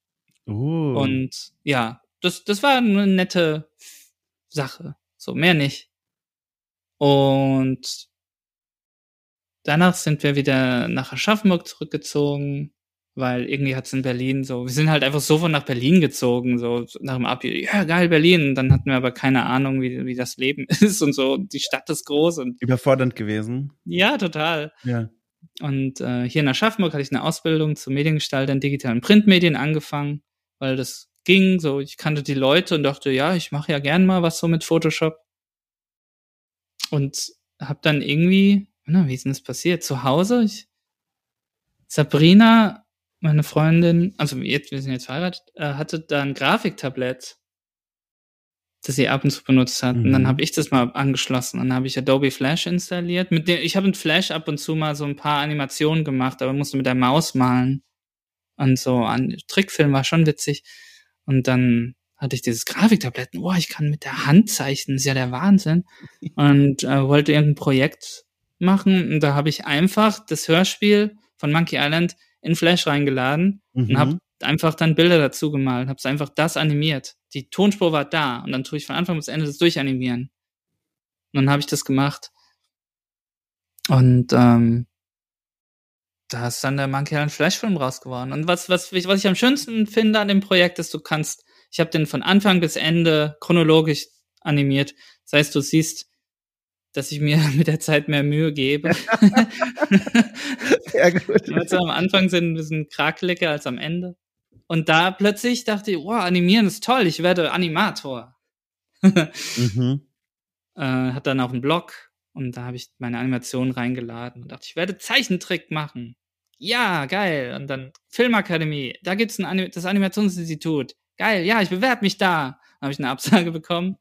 Uh. Und ja, das, das war eine nette Sache. So, mehr nicht. Und danach sind wir wieder nach Aschaffenburg zurückgezogen weil irgendwie hat's in Berlin so, wir sind halt einfach sofort nach Berlin gezogen, so nach dem Abi, ja geil Berlin, und dann hatten wir aber keine Ahnung, wie, wie das Leben ist und so, die Stadt ist groß und überfordernd gewesen. Ja, total. Ja. Und äh, hier in Aschaffenburg hatte ich eine Ausbildung zum Mediengestalter in digitalen Printmedien angefangen, weil das ging, so ich kannte die Leute und dachte, ja, ich mache ja gern mal was so mit Photoshop. Und hab dann irgendwie, na, wie ist denn das passiert? Zu Hause, ich, Sabrina meine Freundin, also jetzt, wir sind jetzt verheiratet, äh, hatte da ein Grafiktablett, das sie ab und zu benutzt hat. Mhm. Und dann mhm. habe ich das mal angeschlossen. Und dann habe ich Adobe Flash installiert. Mit dem, ich habe in Flash ab und zu mal so ein paar Animationen gemacht, aber musste mit der Maus malen. Und so an Trickfilm war schon witzig. Und dann hatte ich dieses Grafiktablett. Boah, ich kann mit der Hand zeichnen, ist ja der Wahnsinn. Und äh, wollte irgendein Projekt machen. Und da habe ich einfach das Hörspiel von Monkey Island in Flash reingeladen mhm. und habe einfach dann Bilder dazu gemalt, habe einfach das animiert. Die Tonspur war da und dann tue ich von Anfang bis Ende das durchanimieren. Und dann habe ich das gemacht. Und ähm, da ist dann der Monkey Island Flashfilm rausgeworden. Und was, was, was ich am schönsten finde an dem Projekt ist, du kannst, ich habe den von Anfang bis Ende chronologisch animiert. Das heißt, du siehst dass ich mir mit der Zeit mehr Mühe gebe. Sehr gut. Also am Anfang sind ein bisschen krakeliger als am Ende. Und da plötzlich dachte ich, wow, animieren ist toll, ich werde Animator. mhm. äh, hat dann auch einen Blog und da habe ich meine Animation reingeladen und dachte, ich werde Zeichentrick machen. Ja, geil. Und dann Filmakademie, da gibt's ein Anim das Animationsinstitut. Geil, ja, ich bewerbe mich da. Dann habe ich eine Absage bekommen.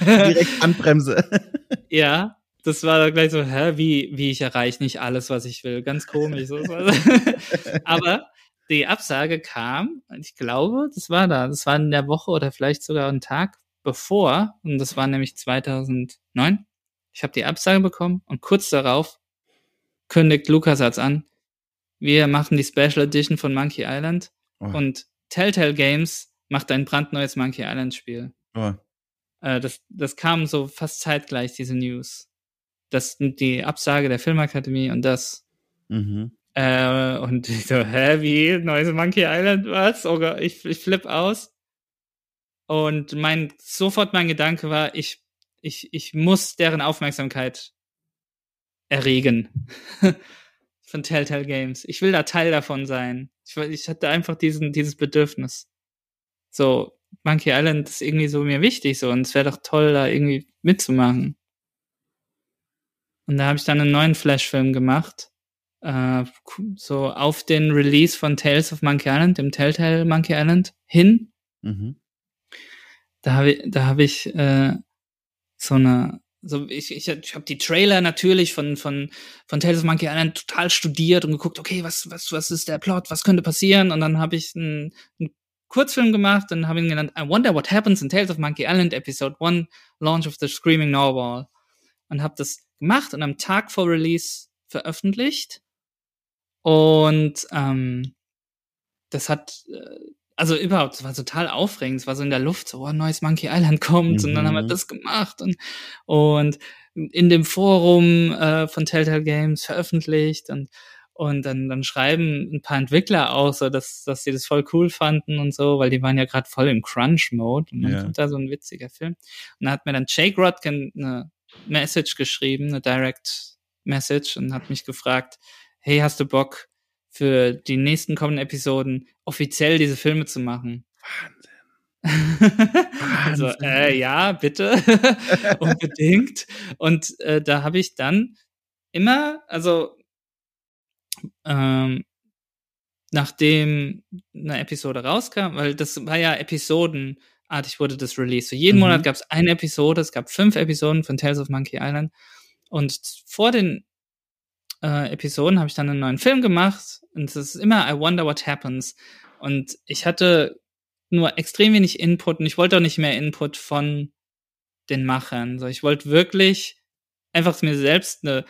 Direkt Anbremse. ja, das war gleich so, hä, wie, wie ich erreiche nicht alles, was ich will. Ganz komisch. So. Aber die Absage kam, ich glaube, das war da, das war in der Woche oder vielleicht sogar einen Tag bevor, und das war nämlich 2009. Ich habe die Absage bekommen und kurz darauf kündigt LucasArts an, wir machen die Special Edition von Monkey Island oh. und Telltale Games macht ein brandneues Monkey Island Spiel. Oh. Äh, das, das kam so fast zeitgleich, diese News. Das die Absage der Filmakademie und das. Mhm. Äh, und ich so, hä, wie? Neues Monkey Island, was? Oh Gott, ich, ich flipp aus. Und mein, sofort mein Gedanke war, ich, ich, ich muss deren Aufmerksamkeit erregen. Von Telltale Games. Ich will da Teil davon sein. Ich, ich hatte einfach diesen, dieses Bedürfnis. So, Monkey Island ist irgendwie so mir wichtig so und es wäre doch toll, da irgendwie mitzumachen. Und da habe ich dann einen neuen Flash-Film gemacht, äh, so auf den Release von Tales of Monkey Island, dem Telltale Monkey Island, hin. Mhm. Da habe ich, da habe ich äh, so eine, so ich, ich, ich habe die Trailer natürlich von von von Tales of Monkey Island total studiert und geguckt, okay, was was was ist der Plot, was könnte passieren? Und dann habe ich einen, einen Kurzfilm gemacht und habe ihn genannt I Wonder What Happens in Tales of Monkey Island Episode 1 Launch of the Screaming Narwhal und habe das gemacht und am Tag vor Release veröffentlicht und ähm, das hat äh, also überhaupt, es war total aufregend, es war so in der Luft, so, oh, ein neues Monkey Island kommt mhm. und dann haben wir mhm. das gemacht und, und in dem Forum äh, von Telltale Games veröffentlicht und und dann, dann schreiben ein paar Entwickler auch so, dass, dass sie das voll cool fanden und so, weil die waren ja gerade voll im Crunch-Mode. Und dann ja. kommt da so ein witziger Film. Und da hat mir dann Jake Rodkin eine Message geschrieben, eine Direct Message, und hat mich gefragt, hey, hast du Bock, für die nächsten kommenden Episoden offiziell diese Filme zu machen? Wahnsinn. also, äh, ja, bitte, unbedingt. Und äh, da habe ich dann immer, also ähm, nachdem eine Episode rauskam, weil das war ja episodenartig wurde das Release. So jeden mhm. Monat gab es eine Episode, es gab fünf Episoden von Tales of Monkey Island. Und vor den äh, Episoden habe ich dann einen neuen Film gemacht. Und es ist immer I Wonder What Happens. Und ich hatte nur extrem wenig Input und ich wollte auch nicht mehr Input von den Machern. So, ich wollte wirklich einfach mir selbst eine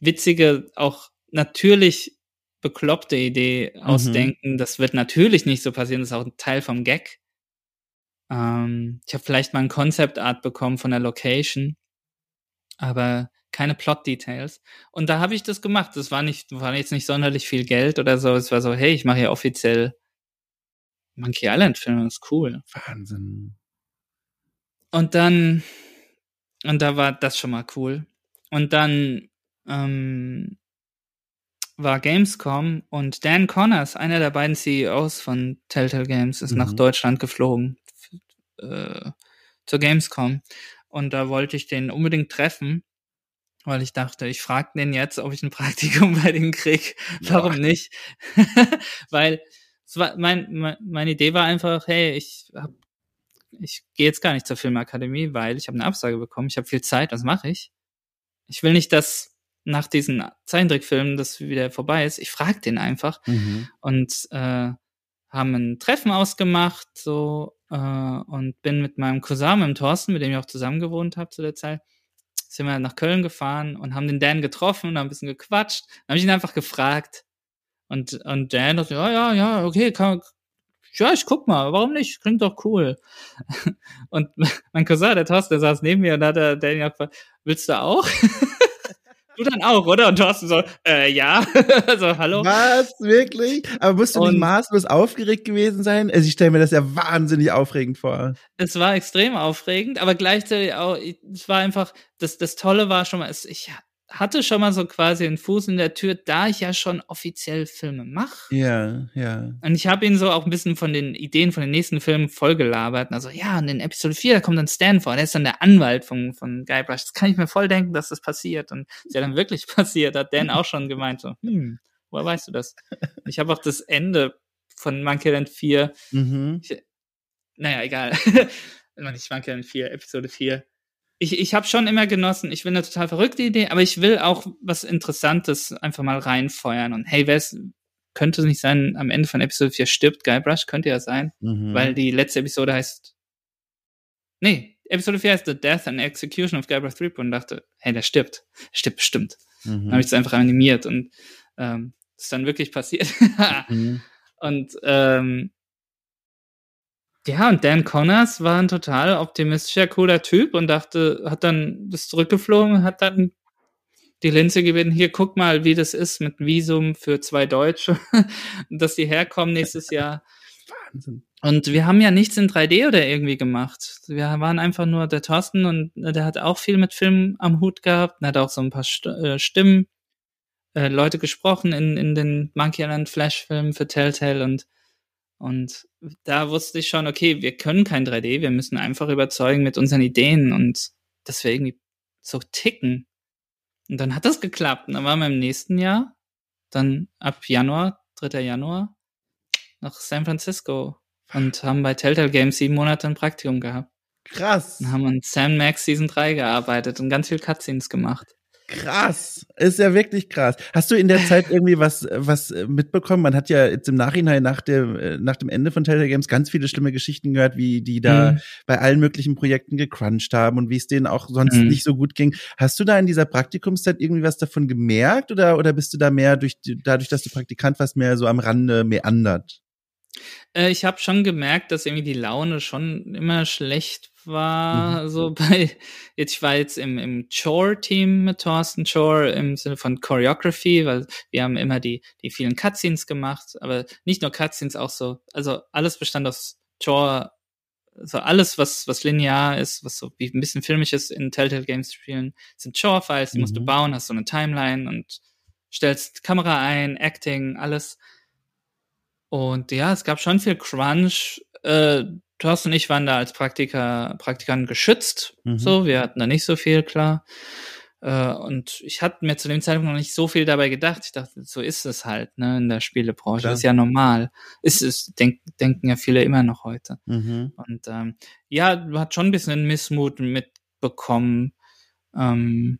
witzige, auch natürlich bekloppte Idee mhm. ausdenken. Das wird natürlich nicht so passieren, das ist auch ein Teil vom Gag. Ähm, ich habe vielleicht mal ein Concept Art bekommen von der Location, aber keine Plot-Details. Und da habe ich das gemacht. Das war nicht, war jetzt nicht sonderlich viel Geld oder so. Es war so, hey, ich mache hier offiziell Monkey Island-Filme, das ist cool. Wahnsinn. Und dann, und da war das schon mal cool. Und dann ähm, war Gamescom und Dan Connors, einer der beiden CEOs von Telltale Games, ist mhm. nach Deutschland geflogen äh, zur Gamescom. Und da wollte ich den unbedingt treffen, weil ich dachte, ich frage den jetzt, ob ich ein Praktikum bei denen krieg. Warum ja. nicht? weil es war, mein, mein, meine Idee war einfach, hey, ich hab, ich gehe jetzt gar nicht zur Filmakademie, weil ich habe eine Absage bekommen. Ich habe viel Zeit, was mache ich? Ich will nicht, dass nach diesen Zeichentrickfilmen das wieder vorbei ist. Ich frage den einfach mhm. und äh, haben ein Treffen ausgemacht so äh, und bin mit meinem Cousin, mit dem Thorsten, mit dem ich auch zusammen gewohnt habe zu der Zeit, sind wir nach Köln gefahren und haben den Dan getroffen und haben ein bisschen gequatscht. Dann habe ich ihn einfach gefragt und und Dan dachte, ja, ja, ja, okay, kann, ja, ich guck mal, warum nicht? Klingt doch cool. Und mein Cousin, der Thorsten, der saß neben mir und hat der Daniel gefragt, willst du auch? Du dann auch, oder? Und Thorsten so, äh, ja. also, hallo. Was? Wirklich? Aber musst du und nicht maßlos aufgeregt gewesen sein? Also, ich stelle mir das ja wahnsinnig aufregend vor. Es war extrem aufregend, aber gleichzeitig auch, es war einfach, das, das Tolle war schon mal, es, ich hatte schon mal so quasi einen Fuß in der Tür, da ich ja schon offiziell Filme mache. Ja, ja. Und ich habe ihn so auch ein bisschen von den Ideen von den nächsten Filmen vollgelabert. Also, ja, und in Episode 4, da kommt dann Stan vor, der ist dann der Anwalt von, von Guybrush. Das kann ich mir voll denken, dass das passiert. Und ist ja dann wirklich passiert, hat Dan auch schon gemeint, so, hm, woher weißt du das? Ich habe auch das Ende von Monkey Land 4. Mhm. Ich, naja, egal. nicht Monkey Land 4, Episode 4 ich, ich habe schon immer genossen, ich will eine total verrückte Idee, aber ich will auch was Interessantes einfach mal reinfeuern. Und hey, wer könnte es nicht sein, am Ende von Episode 4 stirbt Guybrush, könnte ja sein, mhm. weil die letzte Episode heißt, nee, Episode 4 heißt The Death and Execution of Guybrush Threepwood und dachte, hey, der stirbt, der stirbt bestimmt. Mhm. Dann habe ich es einfach animiert und ähm, ist dann wirklich passiert. mhm. Und ähm, ja, und Dan Connors war ein total optimistischer, cooler Typ und dachte, hat dann das zurückgeflogen, hat dann die Linse gebeten, hier guck mal, wie das ist mit Visum für zwei Deutsche, dass die herkommen nächstes Jahr. Wahnsinn. Und wir haben ja nichts in 3D oder irgendwie gemacht. Wir waren einfach nur der Thorsten und der hat auch viel mit Film am Hut gehabt und hat auch so ein paar äh, Stimmen, äh, Leute gesprochen in, in den Monkey Island Flash Filmen für Telltale und und da wusste ich schon, okay, wir können kein 3D, wir müssen einfach überzeugen mit unseren Ideen und dass wir irgendwie so ticken. Und dann hat das geklappt. Und dann waren wir im nächsten Jahr, dann ab Januar, 3. Januar, nach San Francisco und haben bei Telltale Games sieben Monate ein Praktikum gehabt. Krass. Und haben an Sam Max Season 3 gearbeitet und ganz viel Cutscenes gemacht. Krass, ist ja wirklich krass. Hast du in der Zeit irgendwie was was mitbekommen? Man hat ja jetzt im Nachhinein nach dem nach dem Ende von Telltale Games ganz viele schlimme Geschichten gehört, wie die da mhm. bei allen möglichen Projekten gecrunched haben und wie es denen auch sonst mhm. nicht so gut ging. Hast du da in dieser Praktikumszeit irgendwie was davon gemerkt oder oder bist du da mehr durch dadurch, dass du Praktikant warst, mehr so am Rande meandert? Äh, ich habe schon gemerkt, dass irgendwie die Laune schon immer schlecht war. Mhm. So bei, jetzt, ich war jetzt im, im Chore-Team mit Thorsten Chore im Sinne von Choreography, weil wir haben immer die, die vielen Cutscenes gemacht, aber nicht nur Cutscenes, auch so, also alles bestand aus Chore, so alles, was, was linear ist, was so wie ein bisschen filmisch ist in Telltale Games spielen, sind Chore-Files, die mhm. musst du mhm. bauen, hast so eine Timeline und stellst Kamera ein, Acting, alles. Und ja, es gab schon viel Crunch, äh, Thorsten und ich waren da als Praktiker, Praktikant geschützt. Mhm. So, wir hatten da nicht so viel, klar. Äh, und ich hatte mir zu dem Zeitpunkt noch nicht so viel dabei gedacht. Ich dachte, so ist es halt, ne, in der Spielebranche. Klar. Das ist ja normal. Ist es, denk, denken ja viele immer noch heute. Mhm. Und ähm, ja, du hat schon ein bisschen einen Missmut mitbekommen. Ähm,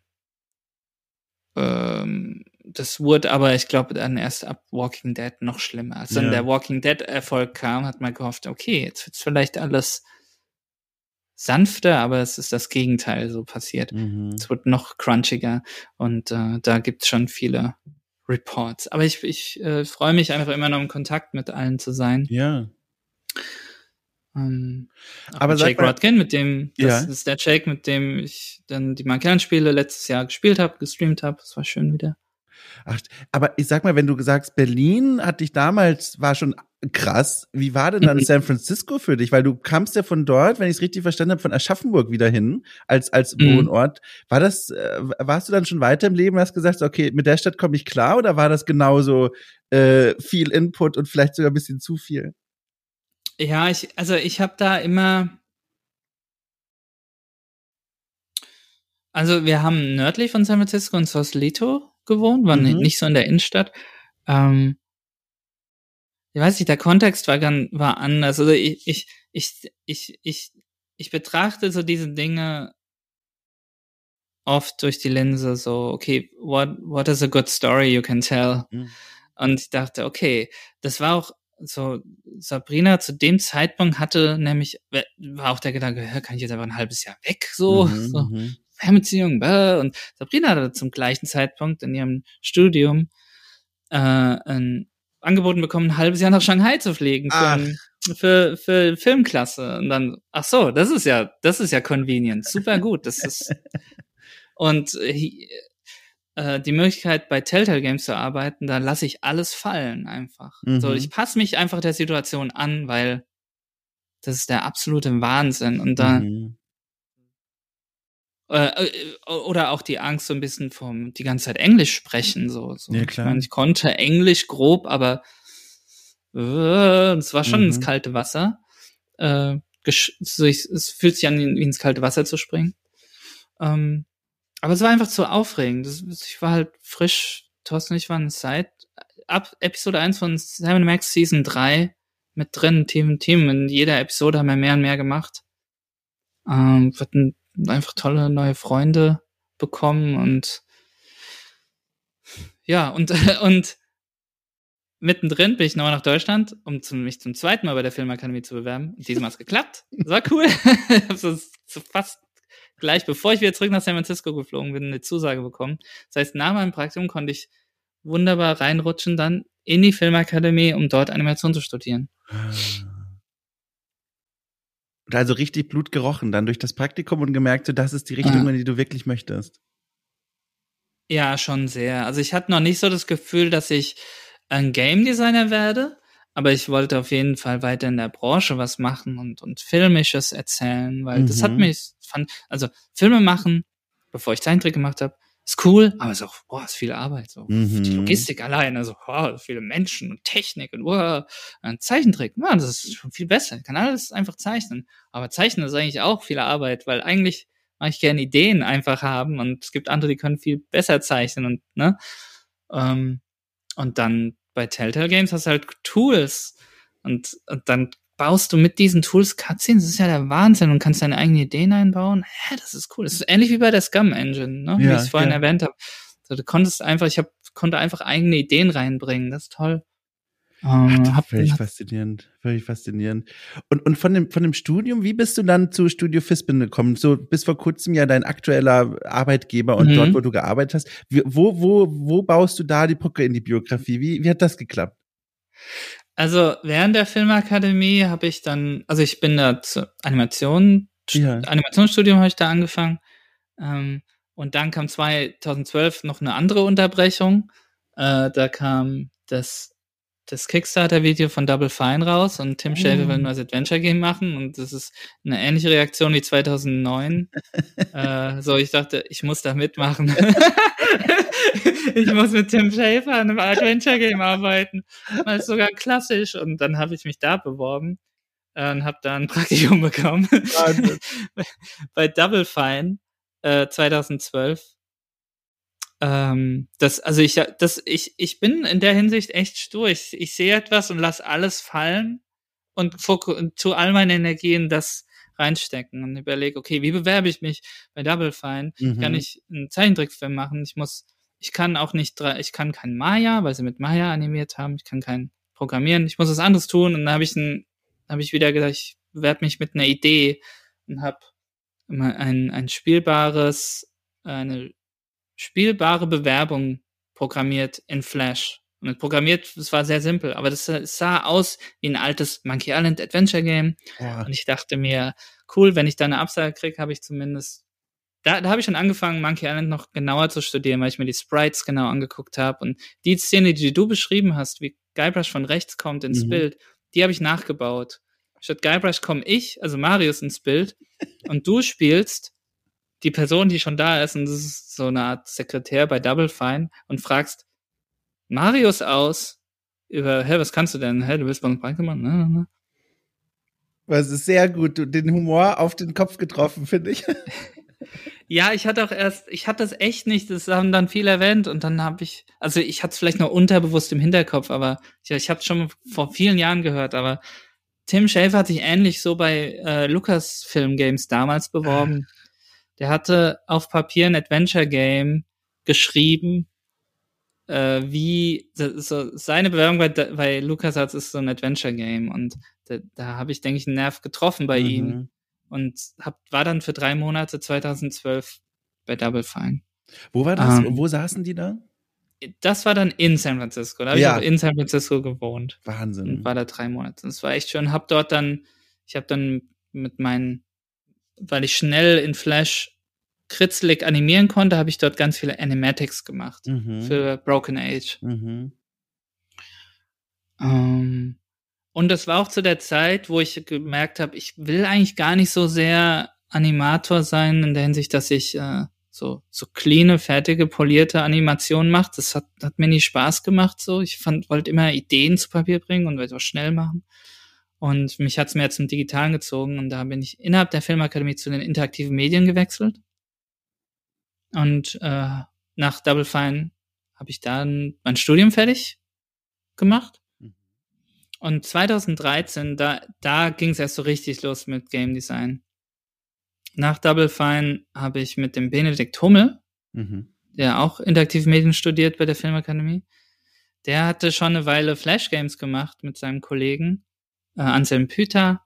ähm, das wurde aber, ich glaube, dann erst ab Walking Dead noch schlimmer. Als dann Ja. der Walking Dead Erfolg kam, hat man gehofft, okay, jetzt wird's vielleicht alles sanfter, aber es ist das Gegenteil so passiert. Mhm. Es wird noch crunchiger und äh, da gibt's schon viele Reports. Aber ich, ich äh, freue mich einfach immer noch im Kontakt mit allen zu sein. Ja. Ähm, Aber Jake mal- Rodkin, mit dem, das Ja. ist der Jake, mit dem ich dann die Monkey-Spiele letztes Jahr gespielt habe, gestreamt habe. Das war schön wieder. Ach, aber ich sag mal, wenn du sagst, Berlin hat dich damals, war schon krass. Wie war denn dann San Francisco für dich? Weil du kamst ja von dort, wenn ich es richtig verstanden habe, von Aschaffenburg wieder hin, als, als Mhm. Wohnort. War das, äh, warst du dann schon weiter im Leben und hast gesagt, okay, mit der Stadt komme ich klar oder war das genauso äh, viel Input und vielleicht sogar ein bisschen zu viel? Ja, ich, also ich habe da immer. Also wir haben nördlich von San Francisco in Sausalito gewohnt, waren Mhm. nicht so in der Innenstadt. Ähm, ich weiß nicht, der Kontext war ganz, war anders. Also ich, ich, ich, ich, ich, ich betrachte so diese Dinge oft durch die Linse so, okay, what, what is a good story you can tell? Mhm. Und ich dachte, okay, das war auch so, Sabrina zu dem Zeitpunkt hatte nämlich, war auch der Gedanke, kann ich jetzt einfach ein halbes Jahr weg, so, Mhm, so mhm. Fernbeziehung, bäh. und Sabrina hatte zum gleichen Zeitpunkt in ihrem Studium äh, ein Angeboten bekommen, ein halbes Jahr nach Shanghai zu fliegen für, ein, für, für Filmklasse. Und dann, ach so, das ist ja, das ist ja convenient, super gut. Das ist und äh, die Möglichkeit bei Telltale Games zu arbeiten, da lasse ich alles fallen einfach. Mhm. So, ich passe mich einfach der Situation an, weil das ist der absolute Wahnsinn. Und da Mhm. Äh, äh, oder auch die Angst so ein bisschen vom die ganze Zeit Englisch sprechen so. so. Ja, klar. Ich, mein, ich konnte Englisch grob, aber äh, es war schon Mhm. ins kalte Wasser. Äh, so ich, es fühlt sich an, wie ins kalte Wasser zu springen. Ähm, aber es war einfach zu aufregend. Das, ich war halt frisch. Thorsten und ich waren seit ab Episode 1 von Sam Max Season 3 mit drin, Team Team. In jeder Episode haben wir mehr und mehr gemacht. Ähm, wir hatten einfach tolle neue Freunde bekommen und ja, und, und mittendrin bin ich nochmal nach Deutschland, um zum, mich zum zweiten Mal bei der Filmakademie zu bewerben. Diesmal hat's geklappt. Das war cool. so, fast gleich, bevor ich wieder zurück nach San Francisco geflogen bin, eine Zusage bekommen. Das heißt, nach meinem Praktikum konnte ich wunderbar reinrutschen dann in die Filmakademie, um dort Animation zu studieren. Und also richtig Blut gerochen, dann durch das Praktikum und gemerkt, so, das ist die Richtung, Ja. in die du wirklich möchtest. Ja, schon sehr. Also ich hatte noch nicht so das Gefühl, dass ich ein Game Designer werde, aber ich wollte auf jeden Fall weiter in der Branche was machen und, und Filmisches erzählen, weil das hat Mhm. mich, fand, also Filme machen, bevor ich Zeichentrick gemacht habe, ist cool, aber ist auch, boah, ist viel Arbeit, so. Mhm. Die Logistik allein, also, boah, viele Menschen und Technik und, boah, ein Zeichentrick, ja, das ist schon viel besser. Ich kann alles einfach zeichnen. Aber Zeichnen ist eigentlich auch viel Arbeit, weil eigentlich mag ich gerne Ideen einfach haben und es gibt andere, die können viel besser zeichnen und, ne? Ähm, und dann bei Telltale Games hast du halt Tools und, und dann baust du mit diesen Tools Cutscenes, das ist ja der Wahnsinn und kannst deine eigenen Ideen einbauen. Hä, das ist cool. Das ist ähnlich wie bei der Scum Engine, ne? wie Ja, ich es vorhin ja. erwähnt habe. So, du konntest einfach, ich hab, konnte einfach eigene Ideen reinbringen. Das ist toll. Ähm, hab, Völlig faszinierend, völlig faszinierend. Und, und von dem, von dem Studium, wie bist du dann zu Studio Fispin gekommen? So bis vor kurzem ja dein aktueller Arbeitgeber und Mhm. dort, wo du gearbeitet hast. Wie, wo, wo, wo baust du da die Brücke in die Biografie? Wie, wie hat das geklappt? Also während der Filmakademie habe ich dann, also ich bin da zu Animation, Ja. Animationsstudium habe ich da angefangen. Ähm, und dann kam 2012 noch eine andere Unterbrechung. Äh, da kam das, das Kickstarter-Video von Double Fine raus und Tim Schafer will ein neues Adventure-Game machen und das ist eine ähnliche Reaktion wie 2009. äh, so, ich dachte, ich muss da mitmachen. ich muss mit Tim Schafer an einem Adventure-Game arbeiten. Weil es sogar klassisch und dann habe ich mich da beworben. äh, und habe da ein Praktikum bekommen bei Double Fine äh, 2012. Ähm, das, also ich, das, ich, ich bin in der Hinsicht echt stur. Ich, ich sehe etwas und lass alles fallen und zu all meine Energien das reinstecken und überlege, okay, wie bewerbe ich mich bei Double Fine? Mhm. Kann ich einen Zeichentrickfilm machen? Ich muss, ich kann auch nicht, ich kann kein Maya, weil sie mit Maya animiert haben. Ich kann kein Programmieren. Ich muss was anderes tun. Und dann habe ich ein, habe ich wieder gedacht, ich bewerbe mich mit einer Idee und habe ein, ein spielbares, eine spielbare Bewerbung programmiert in Flash. Und programmiert, das war sehr simpel, aber das, das sah aus wie ein altes Monkey Island Adventure Game. Ja. Und ich dachte mir, cool, wenn ich da eine Absage kriege, habe ich zumindest. Da, da habe ich schon angefangen, Monkey Island noch genauer zu studieren, weil ich mir die Sprites genau angeguckt habe. Und die Szene, die du beschrieben hast, wie Guybrush von rechts kommt ins mhm. Bild, die habe ich nachgebaut. Statt Guybrush komme ich, also Marius, ins Bild und du spielst die Person, die schon da ist, und das ist so eine Art Sekretär bei Double Fine, und fragst Marius aus über, hä, was kannst du denn? Hä, du bist bei uns ne, ne. Das ist sehr gut, den Humor auf den Kopf getroffen, finde ich. Ja, ich hatte auch erst, ich hatte das echt nicht, das haben dann viele erwähnt und dann habe ich, also ich hatte es vielleicht noch unterbewusst im Hinterkopf, aber ich, ich habe es schon vor vielen Jahren gehört, aber Tim Schafer hat sich ähnlich so bei äh, Lucasfilm Games damals beworben. Der hatte auf Papier ein Adventure Game geschrieben, äh, wie so seine Bewerbung bei, bei LucasArts ist so ein Adventure Game und da, da habe ich denke ich einen Nerv getroffen bei mhm. ihm und hab, war dann für drei Monate 2012 bei Double Fine. Wo war das? Ähm, Wo saßen die da? Das war dann in San Francisco. Da habe ja. ich auch in San Francisco gewohnt. Wahnsinn. Und war da drei Monate. Das war echt schön. Hab dort dann, ich habe dann mit meinen, weil ich schnell in Flash kritzelig animieren konnte, habe ich dort ganz viele Animatics gemacht mhm. für Broken Age. Mhm. Ähm, und das war auch zu der Zeit, wo ich gemerkt habe, ich will eigentlich gar nicht so sehr Animator sein, in der Hinsicht, dass ich äh, so, so cleane, fertige, polierte Animationen mache. Das hat, hat mir nie Spaß gemacht. So, ich fand, wollte immer Ideen zu Papier bringen und wollte auch schnell machen. Und mich hat's mehr zum Digitalen gezogen und da bin ich innerhalb der Filmakademie zu den interaktiven Medien gewechselt. Und äh, nach Double Fine habe ich dann mein Studium fertig gemacht. Mhm. Und 2013, da, da ging es erst so richtig los mit Game Design. Nach Double Fine habe ich mit dem Benedikt Hummel, mhm. der auch interaktive Medien studiert bei der Filmakademie, der hatte schon eine Weile Flash Games gemacht mit seinem Kollegen äh, Anselm Püter,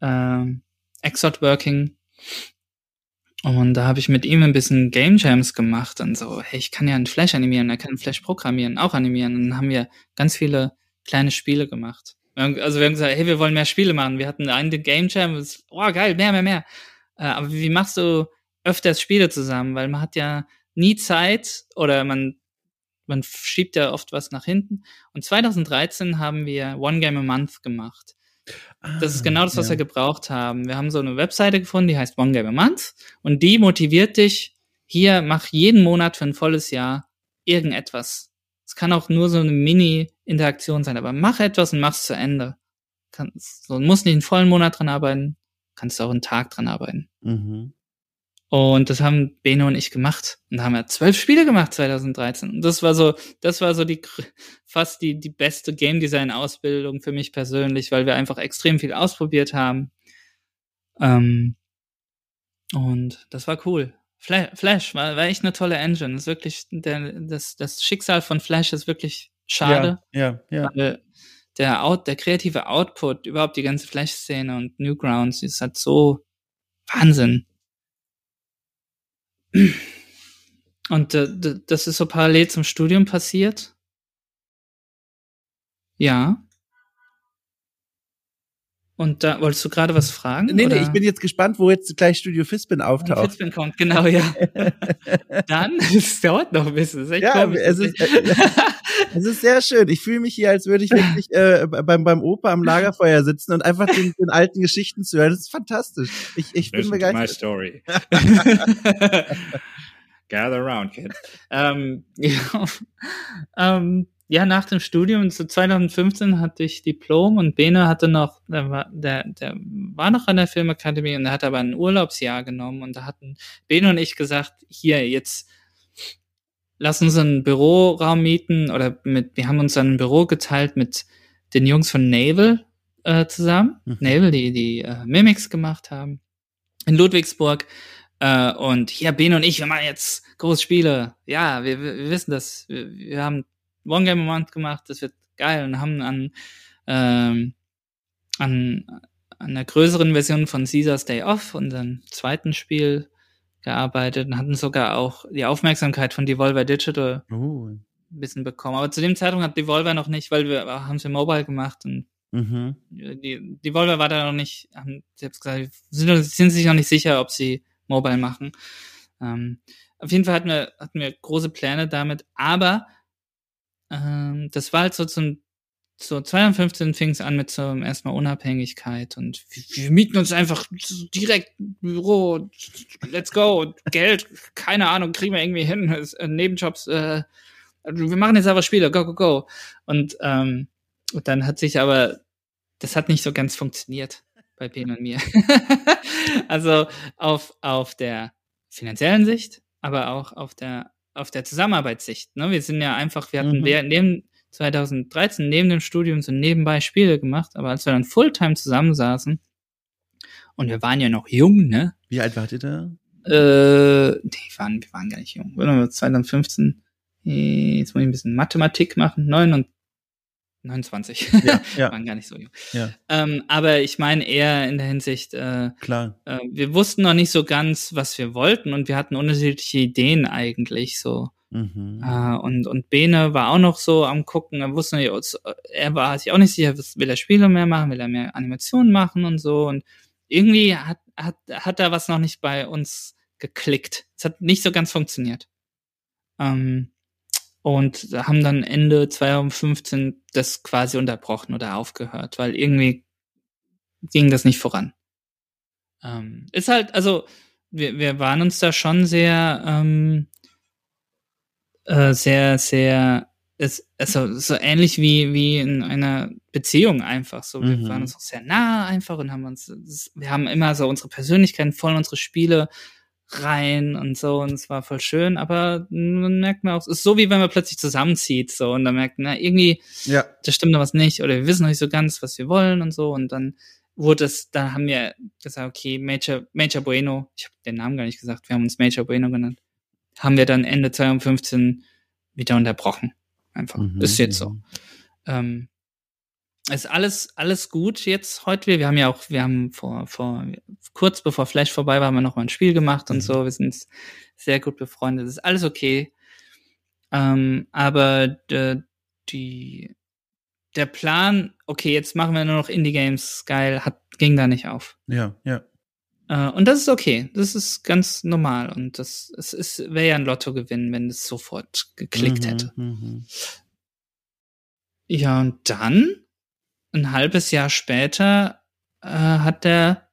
äh, Exot Working und da habe ich mit ihm ein bisschen Game Jams gemacht und so, hey, ich kann ja einen Flash animieren, er kann Flash programmieren, auch animieren. Und dann haben wir ganz viele kleine Spiele gemacht. Also wir haben gesagt, hey, wir wollen mehr Spiele machen. Wir hatten einen Game Jam, oh geil, mehr, mehr, mehr. Äh, aber wie machst du öfters Spiele zusammen? Weil man hat ja nie Zeit oder man, man schiebt ja oft was nach hinten. Und 2013 haben wir One Game a Month gemacht das ist genau das, was ja. wir gebraucht haben. Wir haben so eine Webseite gefunden, die heißt One Game a Month und die motiviert dich, hier mach jeden Monat für ein volles Jahr irgendetwas. Es kann auch nur so eine Mini-Interaktion sein, aber mach etwas und mach's zu Ende. Kannst, so, musst nicht einen vollen Monat dran arbeiten, kannst auch einen Tag dran arbeiten. Mhm. Und das haben Beno und ich gemacht. Und da haben wir zwölf Spiele gemacht 2013. Und das war so, das war so die fast die, die beste Game Design Ausbildung für mich persönlich, weil wir einfach extrem viel ausprobiert haben. Ähm, und das war cool. Flash, Flash war, war echt eine tolle Engine. Das ist wirklich, der, das, das Schicksal von Flash ist wirklich schade. Ja, ja, ja. Weil der, Out, der kreative Output, überhaupt die ganze Flash-Szene und Newgrounds, ist halt so Wahnsinn. Und äh, das ist so parallel zum Studium passiert. Ja. Und da wolltest du gerade was fragen? Nee, oder? nee, ich bin jetzt gespannt, wo jetzt gleich Studio Fispin auftaucht. Fispin kommt, genau, ja. Dann, es dauert noch ein bisschen. Ja, komisch. Es ist, äh, es ist sehr schön. Ich fühle mich hier, als würde ich wirklich äh, beim, beim Opa am Lagerfeuer sitzen und einfach den, den alten Geschichten zu hören. Das ist fantastisch. Ich, ich bin begeistert. My story. Gather around, kid. ähm, ja, ähm, ja, nach dem Studium, zu 2015 hatte ich Diplom und Bene hatte noch, der war, der, der war noch an der Filmakademie und er hat aber ein Urlaubsjahr genommen und da hatten Bene und ich gesagt, hier, jetzt lass uns einen Büroraum mieten oder mit, wir haben uns ein Büro geteilt mit den Jungs von Naval äh, zusammen. Mhm. Naval, die, die äh, Mimics gemacht haben. In Ludwigsburg. Äh, und hier, Bene und ich, wir machen jetzt große Spiele. Ja, wir, wir wissen das. Wir, wir haben One Game a Month gemacht, das wird geil und haben an, ähm, an, an einer größeren Version von Caesar's Day Off, unserem zweiten Spiel, gearbeitet und hatten sogar auch die Aufmerksamkeit von Devolver Digital uh. ein bisschen bekommen. Aber zu dem Zeitpunkt hat Devolver noch nicht, weil wir haben sie mobile gemacht und mhm. die Devolver war da noch nicht, haben selbst gesagt, sind, sind sich noch nicht sicher, ob sie mobile machen. Ähm, auf jeden Fall hatten wir, hatten wir große Pläne damit, aber ähm, das war halt so zum so 2015 fing es an mit so erstmal Unabhängigkeit und wir, wir, mieten uns einfach direkt ein Büro, let's go Geld, keine Ahnung, kriegen wir irgendwie hin, äh, Nebenjobs, äh, wir machen jetzt aber Spiele, go, go, go. Und, ähm, und dann hat sich aber, das hat nicht so ganz funktioniert bei Ben und mir. also auf, auf der finanziellen Sicht, aber auch auf der auf der Zusammenarbeitssicht. Ne? Wir sind ja einfach, wir hatten mhm. neben 2013 neben dem Studium so nebenbei Spiele gemacht, aber als wir dann Fulltime zusammensaßen und wir waren ja noch jung, ne? Wie alt wart ihr da? Äh, nee, wir waren, wir waren gar nicht jung. 2015, jetzt muss ich ein bisschen Mathematik machen, 9 und 29. Ja, ja. waren gar nicht so jung. Ja. Ähm, aber ich meine eher in der Hinsicht, äh, Klar. Äh, wir wussten noch nicht so ganz, was wir wollten und wir hatten unterschiedliche Ideen eigentlich so. Mhm. Äh, und, und Bene war auch noch so am gucken, er wusste nicht, er war sich auch nicht sicher, will er Spiele mehr machen, will er mehr Animationen machen und so. Und irgendwie hat, hat, hat da was noch nicht bei uns geklickt. Es hat nicht so ganz funktioniert. Ähm, und haben dann Ende 2015 das quasi unterbrochen oder aufgehört, weil irgendwie ging das nicht voran. Ähm, ist halt, also wir, wir waren uns da schon sehr, ähm, äh, sehr, sehr, ist, also so ähnlich wie, wie in einer Beziehung einfach. So, wir mhm. waren uns auch sehr nah einfach und haben uns, wir haben immer so unsere Persönlichkeiten voll in unsere Spiele rein und so und es war voll schön, aber man merkt man auch, es ist so wie wenn man plötzlich zusammenzieht so und dann merkt, na irgendwie, ja. da stimmt da was nicht oder wir wissen noch nicht so ganz, was wir wollen und so und dann wurde es, da haben wir gesagt, okay, Major, Major Bueno, ich habe den Namen gar nicht gesagt, wir haben uns Major Bueno genannt, haben wir dann Ende 2015 wieder unterbrochen. Einfach. Mhm. Ist jetzt so. Ähm, ist alles, alles gut jetzt heute. Wir haben ja auch, wir haben vor, vor, kurz bevor Flash vorbei war, haben wir noch mal ein Spiel gemacht und mhm. so. Wir sind sehr gut befreundet. ist alles okay. Ähm, aber de, die, der Plan, okay, jetzt machen wir nur noch Indie-Games, geil, hat, ging da nicht auf. Ja, ja. Äh, und das ist okay. Das ist ganz normal. Und das, es ist, wäre ja ein Lottogewinn, wenn es sofort geklickt mhm, hätte. Mhm. Ja, und dann ein halbes Jahr später äh, hat der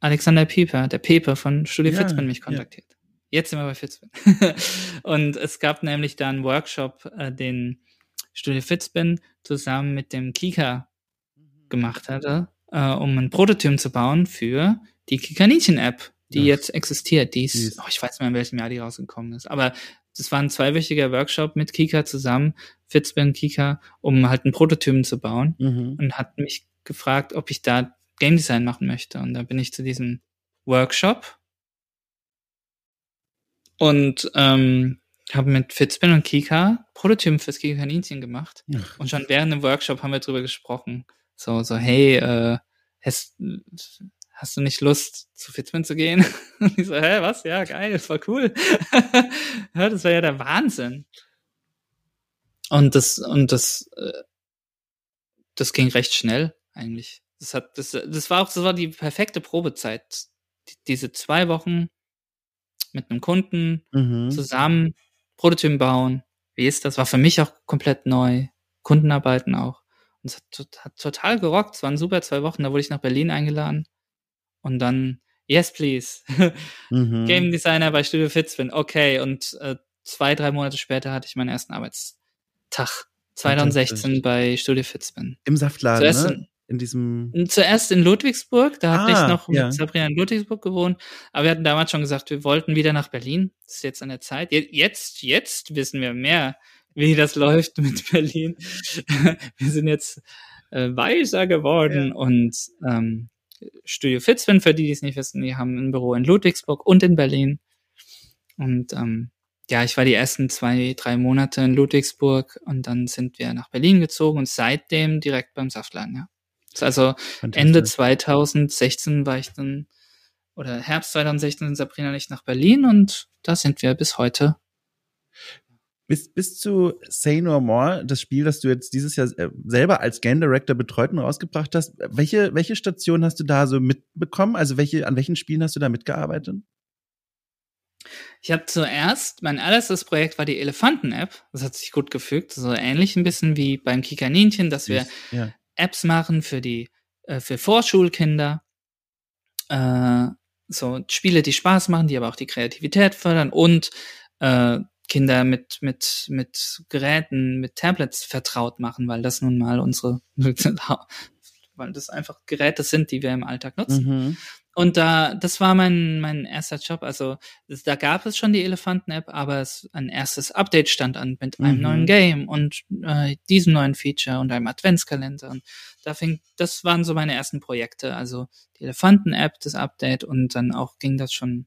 Alexander Pieper, der Pepe von Studio ja, Fitzman mich kontaktiert. Ja. Jetzt sind wir bei Fitzman. und es gab nämlich da einen Workshop, äh, den Studio Fitzman zusammen mit dem Kika gemacht hatte, äh, um ein Prototyp zu bauen für die Kikaninchen-App, die Ach. jetzt existiert. Die ist, oh, ich weiß nicht mehr, in welchem Jahr die rausgekommen ist. Aber das war ein zweiwöchiger Workshop mit Kika zusammen, Fitzbin Kika, um halt einen Prototypen zu bauen mhm. und hat mich gefragt, ob ich da Game Design machen möchte. Und da bin ich zu diesem Workshop und ähm, habe mit Fitzbin und Kika Prototypen fürs Kika Kaninchen gemacht. Ach. Und schon während dem Workshop haben wir drüber gesprochen. So, so, hey, äh, hast, hast du nicht Lust, zu Fitzman zu gehen? Und ich so, hä, was? Ja, geil, voll cool. ja, das war ja der Wahnsinn. Und das, und das, äh, das ging recht schnell, eigentlich. Das hat, das, das war auch, das war die perfekte Probezeit. diese zwei Wochen mit einem Kunden mhm. zusammen Prototypen bauen. Wie ist das? War für mich auch komplett neu. Kundenarbeiten auch. Und es hat, hat total gerockt. Es waren super zwei Wochen. Da wurde ich nach Berlin eingeladen und dann, yes, please. mhm. Game Designer bei Studio Fitzwin. Okay. Und äh, zwei, drei Monate später hatte ich meinen ersten Arbeitstag. 2016 bei Studio Fitzman. Im Saftladen, Zuerst ne? in- diesem. Zuerst in Ludwigsburg, da hatte Ah, ich noch ja. mit Sabrina in Ludwigsburg gewohnt, aber wir hatten damals schon gesagt, wir wollten wieder nach Berlin. Das ist jetzt an der Zeit. Je- Jetzt, jetzt wissen wir mehr, wie das läuft mit Berlin. wir sind jetzt äh, weiser geworden und ähm, Studio Fitzwin, für die, die es nicht wissen, die haben ein Büro in Ludwigsburg und in Berlin. Und ähm, ja, ich war die ersten zwei, drei Monate in Ludwigsburg und dann sind wir nach Berlin gezogen und seitdem direkt beim Saftladen, ja. Also Ende Fantastisch. 2016 war ich dann, oder Herbst 2016 sind Sabrina und ich nach Berlin und da sind wir bis heute. Bis, bis zu Say No More, das Spiel, das du jetzt dieses Jahr äh, selber als Game Director betreut und rausgebracht hast, welche, welche Station hast du da so mitbekommen? Also welche, an welchen Spielen hast du da mitgearbeitet? Ich habe zuerst, mein allererstes Projekt war die Elefanten-App. Das hat sich gut gefügt. So ähnlich ein bisschen wie beim Kikaninchen, dass wir ja. Apps machen für die, äh, für Vorschulkinder. Äh, so Spiele, die Spaß machen, die aber auch die Kreativität fördern und äh, Kinder mit, mit, mit Geräten, mit Tablets vertraut machen, weil das nun mal unsere, weil das einfach Geräte sind, die wir im Alltag nutzen. Mhm. Und da, das war mein, mein erster Job. Also das, da gab es schon die Elefanten-App, aber es, ein erstes Update stand an mit einem Mhm. neuen Game und äh, diesem neuen Feature und einem Adventskalender. Und da fing, das waren so meine ersten Projekte. Also die Elefanten-App, das Update und dann auch ging das schon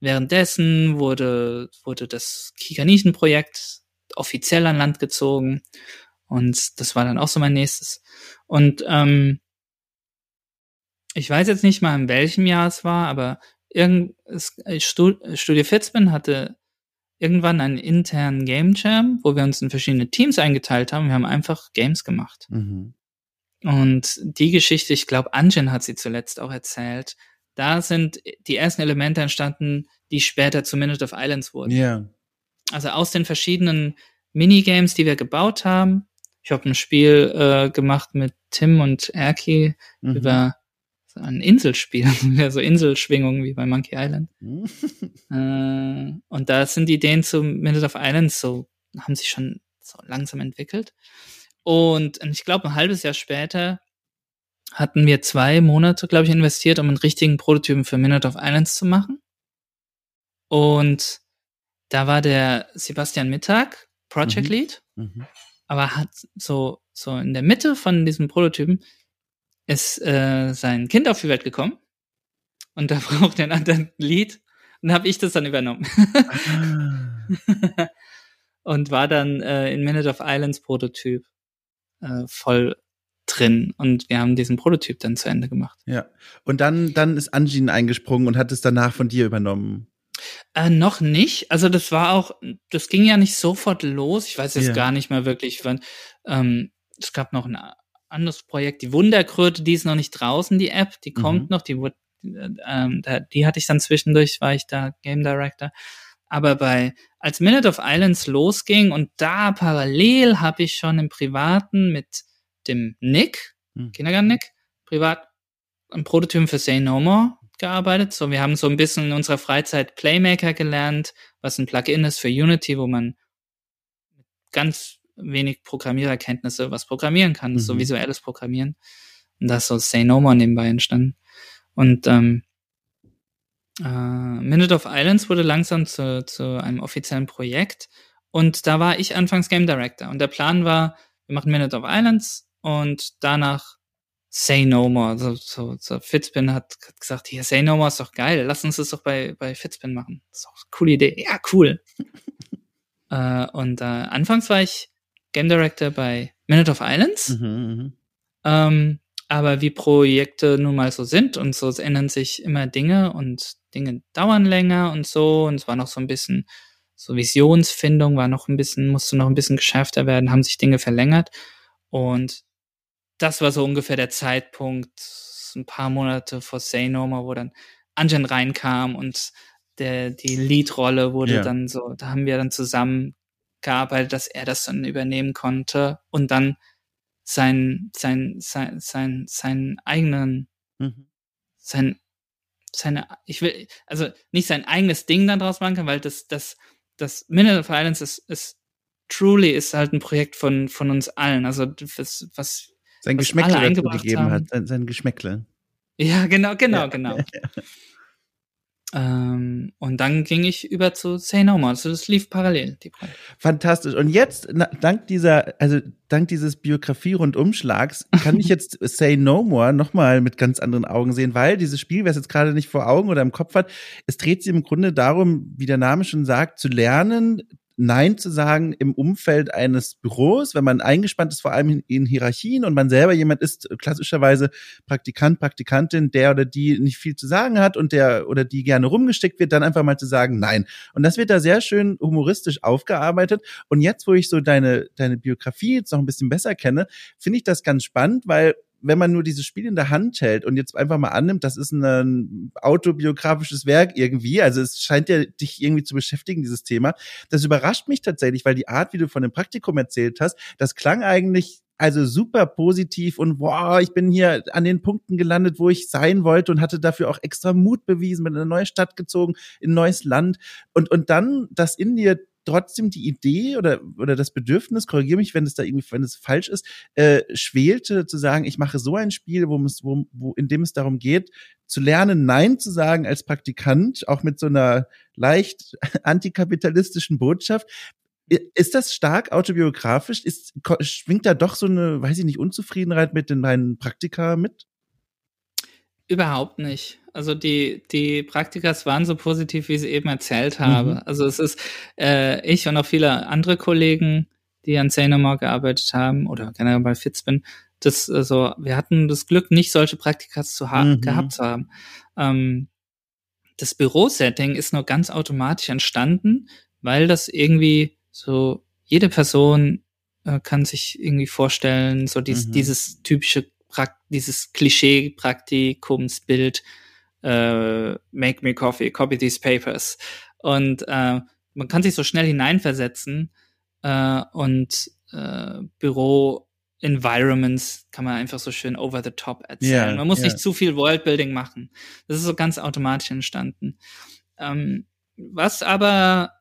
währenddessen wurde, wurde das Kikaninchen-Projekt offiziell an Land gezogen. Und das war dann auch so mein nächstes. Und ähm, ich weiß jetzt nicht mal, in welchem Jahr es war, aber irgend, es, Studio Fitzman hatte irgendwann einen internen Game Jam, wo wir uns in verschiedene Teams eingeteilt haben. Wir haben einfach Games gemacht. Mhm. Und die Geschichte, ich glaube, Anjin hat sie zuletzt auch erzählt. Da sind die ersten Elemente entstanden, die später zu Minute of Islands wurden. Ja. Also aus den verschiedenen Minigames, die wir gebaut haben. Ich habe ein Spiel äh, gemacht mit Tim und Erki Mhm. über so ein Inselspiel, ja, so Inselschwingungen wie bei Monkey Island. Mhm. Äh, und da sind die Ideen zu Minute of Islands so, haben sich schon so langsam entwickelt. Und ich glaube, ein halbes Jahr später hatten wir zwei Monate, glaube ich, investiert, um einen richtigen Prototypen für Minute of Islands zu machen. Und da war der Sebastian Mittag, Project Mhm. Lead, Mhm. aber hat so, so in der Mitte von diesem Prototypen ist äh, sein Kind auf die Welt gekommen. Und da braucht er einen anderen Lead. Und habe ich das dann übernommen. Ah. und war dann äh, in Minute of Islands Prototyp äh, voll drin. Und wir haben diesen Prototyp dann zu Ende gemacht. Ja. Und dann, dann ist Anjin eingesprungen und hat es danach von dir übernommen. Äh, noch nicht. Also das war auch, das ging ja nicht sofort los. Ich weiß jetzt Ja. gar nicht mehr wirklich, wann. Ähm, es gab noch ein anderes Projekt, die Wunderkröte, die ist noch nicht draußen, die App, die kommt Mhm. noch, die wurde, äh, ähm, die hatte ich dann zwischendurch, war ich da Game Director. Aber bei, als Minute of Islands losging und da parallel habe ich schon im Privaten mit dem Nick, Mhm. Kindergarten Nick, privat ein Prototypen für Say No More gearbeitet. So, wir haben so ein bisschen in unserer Freizeit Playmaker gelernt, was ein Plugin ist für Unity, wo man ganz wenig Programmiererkenntnisse was programmieren kann, Mhm. so visuelles Programmieren. Und da ist so Say No More nebenbei entstanden. Und ähm, äh, Minute of Islands wurde langsam zu, zu einem offiziellen Projekt. Und da war ich anfangs Game Director. Und der Plan war, wir machen Minute of Islands und danach Say No More. So, so, so Fitzpin hat gesagt, hier, Say No More ist doch geil. Lass uns das doch bei, bei Fitzpin machen. Das ist doch eine coole Idee. Ja, cool. äh, und äh, anfangs war ich Game Director bei Minute of Islands. Mhm, mhm. Ähm, aber wie Projekte nun mal so sind und so ändern sich immer Dinge und Dinge dauern länger und so und es war noch so ein bisschen so Visionsfindung war noch ein bisschen musste noch ein bisschen geschärfter werden, haben sich Dinge verlängert und das war so ungefähr der Zeitpunkt ein paar Monate vor Say No More, wo dann Anjan reinkam und der die Leadrolle wurde Ja. dann so, da haben wir dann zusammen gearbeitet, dass er das dann übernehmen konnte und dann sein, sein, sein, sein, seinen eigenen, Mhm. sein, seine, ich will, also nicht sein eigenes Ding dann draus machen kann, weil das, das, das Minute of Silence ist, ist Truly ist halt ein Projekt von, von uns allen. Also was, was sein Geschmäckle gegeben hat, sein, sein Geschmäckle. Ja, genau, genau, ja. genau. Ähm, und dann ging ich über zu Say No More. Also das lief parallel, die. Fantastisch. Und jetzt, na, dank dieser, also dank dieses Biografie-Rundumschlags, kann ich jetzt Say No More nochmal mit ganz anderen Augen sehen, weil dieses Spiel, wer es jetzt gerade nicht vor Augen oder im Kopf hat, es dreht sich im Grunde darum, wie der Name schon sagt, zu lernen, Nein zu sagen im Umfeld eines Büros, wenn man eingespannt ist, vor allem in, Hierarchien und man selber jemand ist, klassischerweise Praktikant, Praktikantin, der oder die nicht viel zu sagen hat und der oder die gerne rumgesteckt wird, dann einfach mal zu sagen Nein. Und das wird da sehr schön humoristisch aufgearbeitet. Und jetzt, wo ich so deine, deine Biografie jetzt noch ein bisschen besser kenne, finde ich das ganz spannend, weil wenn man nur dieses Spiel in der Hand hält und jetzt einfach mal annimmt, das ist ein autobiografisches Werk irgendwie, also es scheint ja dich irgendwie zu beschäftigen, dieses Thema. Das überrascht mich tatsächlich, weil die Art, wie du von dem Praktikum erzählt hast, das klang eigentlich also super positiv und wow, ich bin hier an den Punkten gelandet, wo ich sein wollte und hatte dafür auch extra Mut bewiesen, bin in eine neue Stadt gezogen, in ein neues Land und und dann das in dir trotzdem die Idee oder, oder das Bedürfnis, korrigiere mich, wenn es da irgendwie, wenn es falsch ist, äh, schwelte zu sagen, ich mache so ein Spiel, wo, wo, wo, in dem es darum geht, zu lernen, Nein zu sagen als Praktikant, auch mit so einer leicht antikapitalistischen Botschaft. Ist das stark autobiografisch? Ist, schwingt da doch so eine, weiß ich nicht, Unzufriedenheit mit den meinen Praktika mit? Überhaupt nicht. Also die, die Praktikas waren so positiv, wie ich sie eben erzählt habe. Mhm. Also es ist äh, ich und auch viele andere Kollegen, die an Sanomore gearbeitet haben oder generell bei Fitzbin, das also wir hatten das Glück, nicht solche Praktikas zu ha mhm. gehabt zu haben. Ähm, das Bürosetting ist nur ganz automatisch entstanden, weil das irgendwie so jede Person äh, kann sich irgendwie vorstellen, so dies, mhm. dieses typische dieses Klischee-Praktikumsbild, äh, make me coffee, copy these papers. Und äh, man kann sich so schnell hineinversetzen äh, und äh, Büro-Environments kann man einfach so schön over the top erzählen. Yeah, man muss yeah. nicht zu viel Worldbuilding machen. Das ist so ganz automatisch entstanden. Ähm, was aber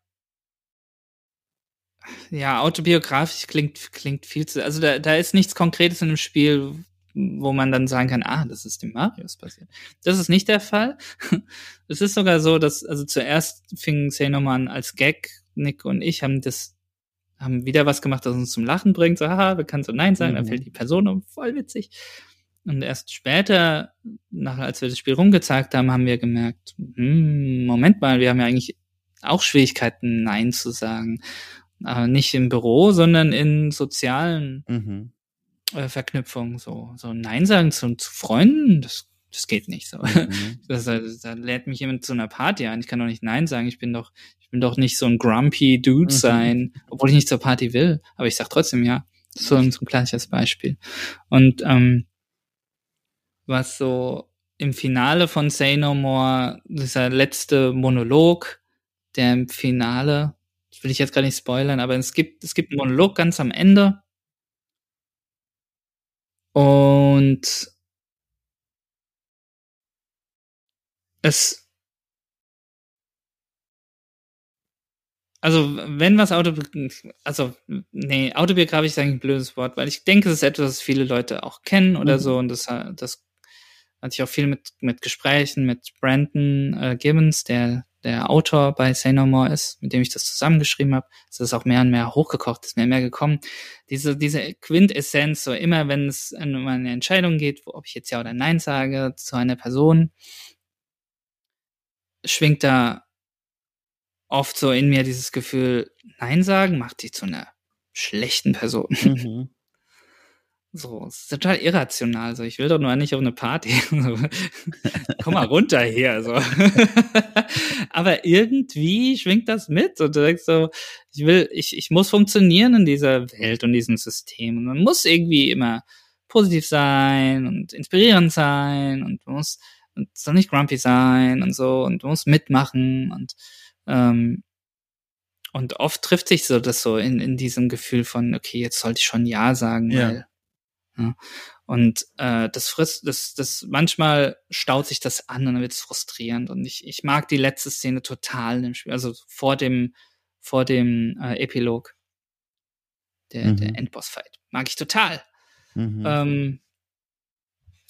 ja, autobiografisch klingt, klingt viel zu, also da, da ist nichts Konkretes in dem Spiel, wo man dann sagen kann, ah, das ist dem Marius passiert. Das ist nicht der Fall. Es ist sogar so, dass, also zuerst fing Xenoman als Gag, Nick und ich haben das, haben wieder was gemacht, das uns zum Lachen bringt, so, haha, wir können so Nein sagen, mhm. dann fällt die Person um, voll witzig. Und erst später, nach, als wir das Spiel rumgezeigt haben, haben wir gemerkt, hm, Moment mal, wir haben ja eigentlich auch Schwierigkeiten, Nein zu sagen. Aber nicht im Büro, sondern in sozialen mhm äh, Verknüpfung, so, so Nein sagen zu, zu Freunden, das, das geht nicht so. Mhm. Das, das, da lädt mich jemand zu einer Party ein. Ich kann doch nicht Nein sagen. Ich bin doch, ich bin doch nicht so ein grumpy Dude mhm. sein, obwohl ich nicht zur Party will. Aber ich sag trotzdem ja. So ein, so ein klassisches Beispiel. Und ähm, was so im Finale von Say No More, dieser letzte Monolog, der im Finale, das will ich jetzt gar nicht spoilern, aber es gibt, es gibt einen Monolog ganz am Ende, und es also wenn was Auto also nee, autobiografisch ist eigentlich ein blödes Wort, weil ich denke, es ist etwas, was viele Leute auch kennen oder mhm. so und das das hatte ich auch viel mit mit Gesprächen mit Brandon äh, Gibbons, der der Autor bei Say No More ist, mit dem ich das zusammengeschrieben habe. Es ist auch mehr und mehr hochgekocht, ist mehr und mehr gekommen. Diese, diese Quintessenz, so immer wenn es um eine Entscheidung geht, ob ich jetzt Ja oder Nein sage zu einer Person, schwingt da oft so in mir dieses Gefühl, Nein sagen macht dich zu einer schlechten Person. Mhm. So, es ist total irrational. So, ich will doch nur nicht auf eine Party. Komm mal runter hier. So. Aber irgendwie schwingt das mit. Und du denkst so, ich will, ich, ich muss funktionieren in dieser Welt und diesem System. Und man muss irgendwie immer positiv sein und inspirierend sein und man muss und soll nicht grumpy sein und so und du musst mitmachen und ähm, und oft trifft sich so das so in, in diesem Gefühl von, okay, jetzt sollte ich schon Ja sagen, ja. weil ja. Und äh, das frisst, das, das manchmal staut sich das an und dann wird es frustrierend. Und ich, ich mag die letzte Szene total im Spiel, also vor dem, vor dem äh, Epilog. der, mhm. der Endboss-Fight. Mag ich total. Mhm. Ähm,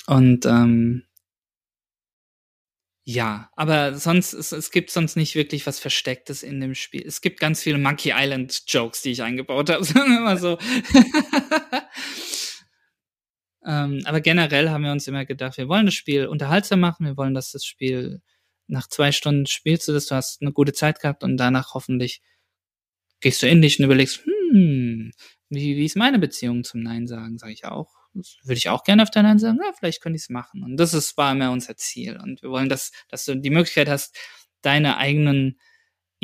und ähm, ja, aber sonst, es, es gibt sonst nicht wirklich was Verstecktes in dem Spiel. Es gibt ganz viele Monkey Island Jokes, die ich eingebaut habe, sagen wir mal so. ähm, aber generell haben wir uns immer gedacht, wir wollen das Spiel unterhaltsam machen, wir wollen, dass das Spiel nach zwei Stunden spielst du das, du hast eine gute Zeit gehabt und danach hoffentlich gehst du in dich und überlegst, hm, wie, wie ist meine Beziehung zum Nein sagen, sage ich auch das würde ich auch gerne auf deiner Hand sagen, ja, vielleicht könnte ich es machen. Und das ist, war immer unser Ziel. Und wir wollen, dass, dass du die Möglichkeit hast, deine eigenen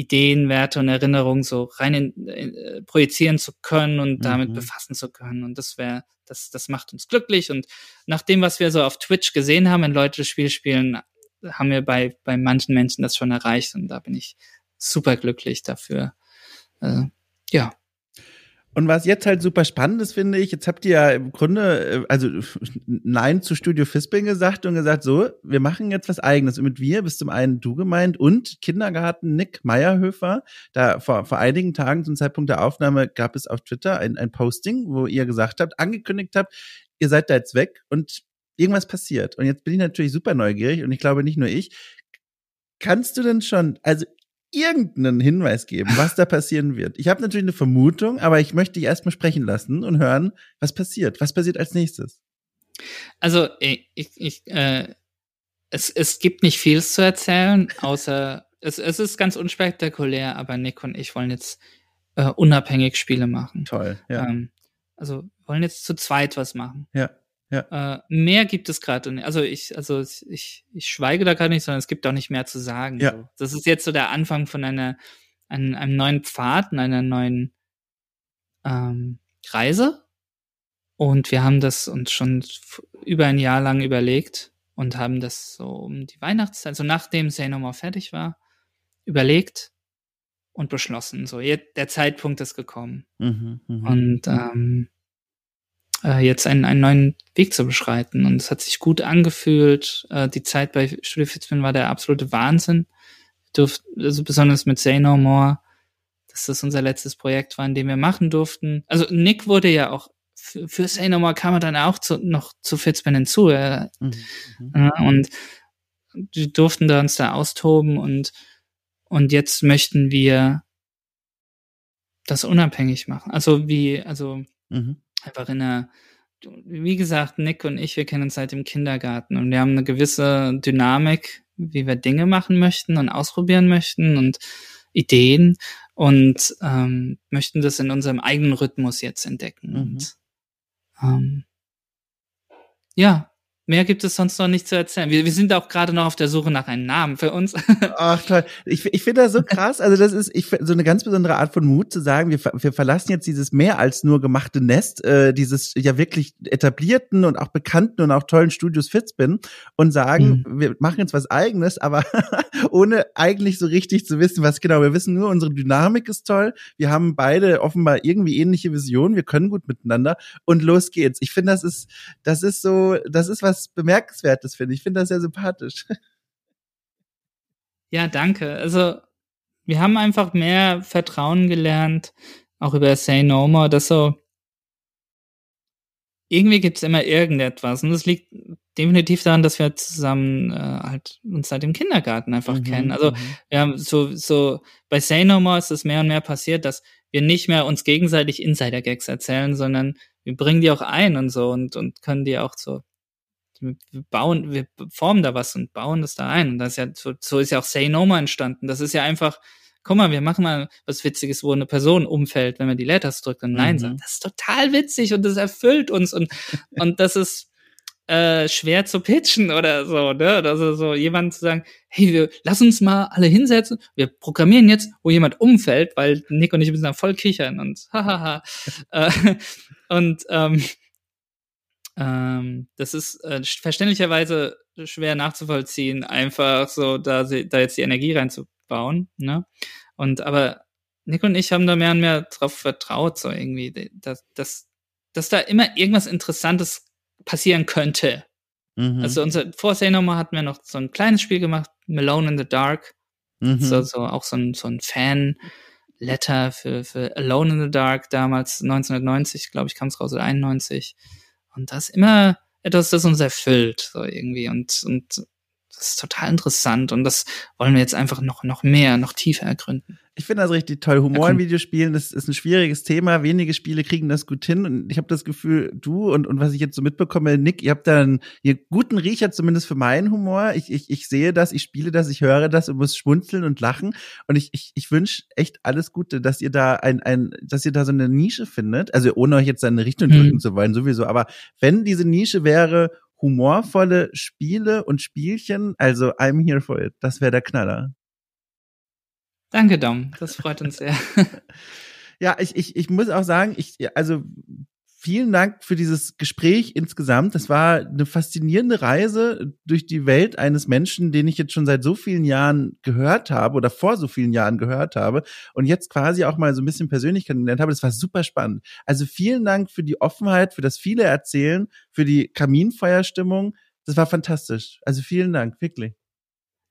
Ideen, Werte und Erinnerungen so rein in, äh, projizieren zu können und mhm. damit befassen zu können. Und das wäre, das, das macht uns glücklich. Und nach dem, was wir so auf Twitch gesehen haben, wenn Leute das Spiel spielen, haben wir bei, bei manchen Menschen das schon erreicht. Und da bin ich super glücklich dafür. Äh, ja. Und was jetzt halt super spannend ist, finde ich, jetzt habt ihr ja im Grunde, äh, also Nein zu Studio Fisping gesagt und gesagt, so, wir machen jetzt was eigenes. Und mit wir bist zum einen du gemeint und Kindergarten Nick Meierhöfer. Da vor, vor einigen Tagen zum Zeitpunkt der Aufnahme gab es auf Twitter ein, ein Posting, wo ihr gesagt habt, angekündigt habt, ihr seid da jetzt weg und irgendwas passiert. Und jetzt bin ich natürlich super neugierig und ich glaube nicht nur ich. Kannst du denn schon, also irgendeinen Hinweis geben, was da passieren wird. Ich habe natürlich eine Vermutung, aber ich möchte dich erstmal sprechen lassen und hören, was passiert. Was passiert als nächstes? Also ich, ich, äh, es, es gibt nicht viel zu erzählen, außer es, es ist ganz unspektakulär, aber Nick und ich wollen jetzt äh, unabhängig Spiele machen. Toll, ja. Ähm, also wollen jetzt zu zweit was machen. Ja. Ja. Äh, mehr gibt es gerade. Also ich, also ich, ich schweige da gerade nicht, sondern es gibt auch nicht mehr zu sagen. Ja. So. Das ist jetzt so der Anfang von einer, einem, einem neuen Pfad, einer neuen ähm, Reise. Und wir haben das uns schon über ein Jahr lang überlegt und haben das so um die Weihnachtszeit, also nachdem Say No More fertig war, überlegt und beschlossen. So, jetzt, der Zeitpunkt ist gekommen. Mhm, mh. Und ähm, äh, jetzt einen, einen neuen Weg zu beschreiten. Und es hat sich gut angefühlt. Äh, die Zeit bei Studio Fitzman war der absolute Wahnsinn. Durft, also besonders mit Say No More, dass das unser letztes Projekt war, in dem wir machen durften. Also Nick wurde ja auch für, für Say No More kam er dann auch zu, noch zu Fitzman hinzu. Äh, mhm. äh, und wir durften da uns da austoben und, und jetzt möchten wir das unabhängig machen. Also wie, also mhm einfach in der, wie gesagt, Nick und ich, wir kennen uns seit dem Kindergarten und wir haben eine gewisse Dynamik, wie wir Dinge machen möchten und ausprobieren möchten und Ideen und ähm, möchten das in unserem eigenen Rhythmus jetzt entdecken. Mhm. Und ähm, ja, Mehr gibt es sonst noch nicht zu erzählen. Wir, wir sind auch gerade noch auf der Suche nach einem Namen für uns. Ach toll. Ich, ich finde das so krass. Also das ist ich, so eine ganz besondere Art von Mut zu sagen, wir, wir verlassen jetzt dieses mehr als nur gemachte Nest, äh, dieses ja wirklich etablierten und auch bekannten und auch tollen Studios Fitzbin und sagen, mhm. wir machen jetzt was eigenes, aber ohne eigentlich so richtig zu wissen, was genau. Wir wissen nur, unsere Dynamik ist toll. Wir haben beide offenbar irgendwie ähnliche Visionen. Wir können gut miteinander und los geht's. Ich finde, das ist, das ist so, das ist was Bemerkenswertes, finde ich. Ich finde das sehr sympathisch. Ja, danke. Also, wir haben einfach mehr Vertrauen gelernt, auch über Say No More, dass so, irgendwie gibt's immer irgendetwas. Und das liegt definitiv daran, dass wir zusammen äh, halt uns seit dem Kindergarten einfach mhm, kennen. Also, mhm. wir haben so, so, bei Say No More ist es mehr und mehr passiert, dass wir nicht mehr uns gegenseitig Insider-Gags erzählen, sondern wir bringen die auch ein und so und, und können die auch so wir bauen, wir formen da was und bauen das da ein. Und das ist ja, so, so ist ja auch Say No More entstanden. Das ist ja einfach, guck mal, wir machen mal was Witziges, wo eine Person umfällt, wenn man die Letters drückt und Nein mhm. sagt. Das ist total witzig und das erfüllt uns und, und das ist, äh, schwer zu pitchen oder so, ne? Also so jemand zu sagen, hey, wir lass uns mal alle hinsetzen, wir programmieren jetzt, wo jemand umfällt, weil Nick und ich müssen dann voll kichern und hahaha. äh, und ähm, ähm, das ist äh, verständlicherweise schwer nachzuvollziehen, einfach so da, da jetzt die Energie reinzubauen. Ne? Und aber Nick und ich haben da mehr und mehr drauf vertraut, so irgendwie, dass, dass, dass da immer irgendwas Interessantes passieren könnte. Mhm. Also unser vor Say No More hatten wir noch so ein kleines Spiel gemacht, Malone in the Dark. Mhm. So, so auch so ein, so ein Fan Letter für, für Alone in the Dark damals 1990, glaube ich, kam es raus oder 91. Und das ist immer etwas, das uns erfüllt, so irgendwie. Und, und das ist total interessant und das wollen wir jetzt einfach noch, noch mehr, noch tiefer ergründen. Ich finde das richtig toll. Humor in Videospielen, das ist ein schwieriges Thema. Wenige Spiele kriegen das gut hin. Und ich habe das Gefühl, du und, und was ich jetzt so mitbekomme, Nick, ihr habt da einen ihr guten Riecher zumindest für meinen Humor. Ich, ich, ich sehe das, ich spiele das, ich höre das und muss schmunzeln und lachen. Und ich, ich, ich wünsche echt alles Gute, dass ihr da ein, ein, dass ihr da so eine Nische findet. Also ohne euch jetzt eine Richtung drücken hm. zu wollen, sowieso. Aber wenn diese Nische wäre, humorvolle Spiele und Spielchen. Also I'm here for it. Das wäre der Knaller. Danke, Dom. Das freut uns sehr. ja, ich, ich, ich muss auch sagen, ich, also vielen Dank für dieses Gespräch insgesamt. Das war eine faszinierende Reise durch die Welt eines Menschen, den ich jetzt schon seit so vielen Jahren gehört habe oder vor so vielen Jahren gehört habe und jetzt quasi auch mal so ein bisschen persönlich kennengelernt habe. Das war super spannend. Also vielen Dank für die Offenheit, für das viele Erzählen, für die Kaminfeuerstimmung. Das war fantastisch. Also vielen Dank, wirklich.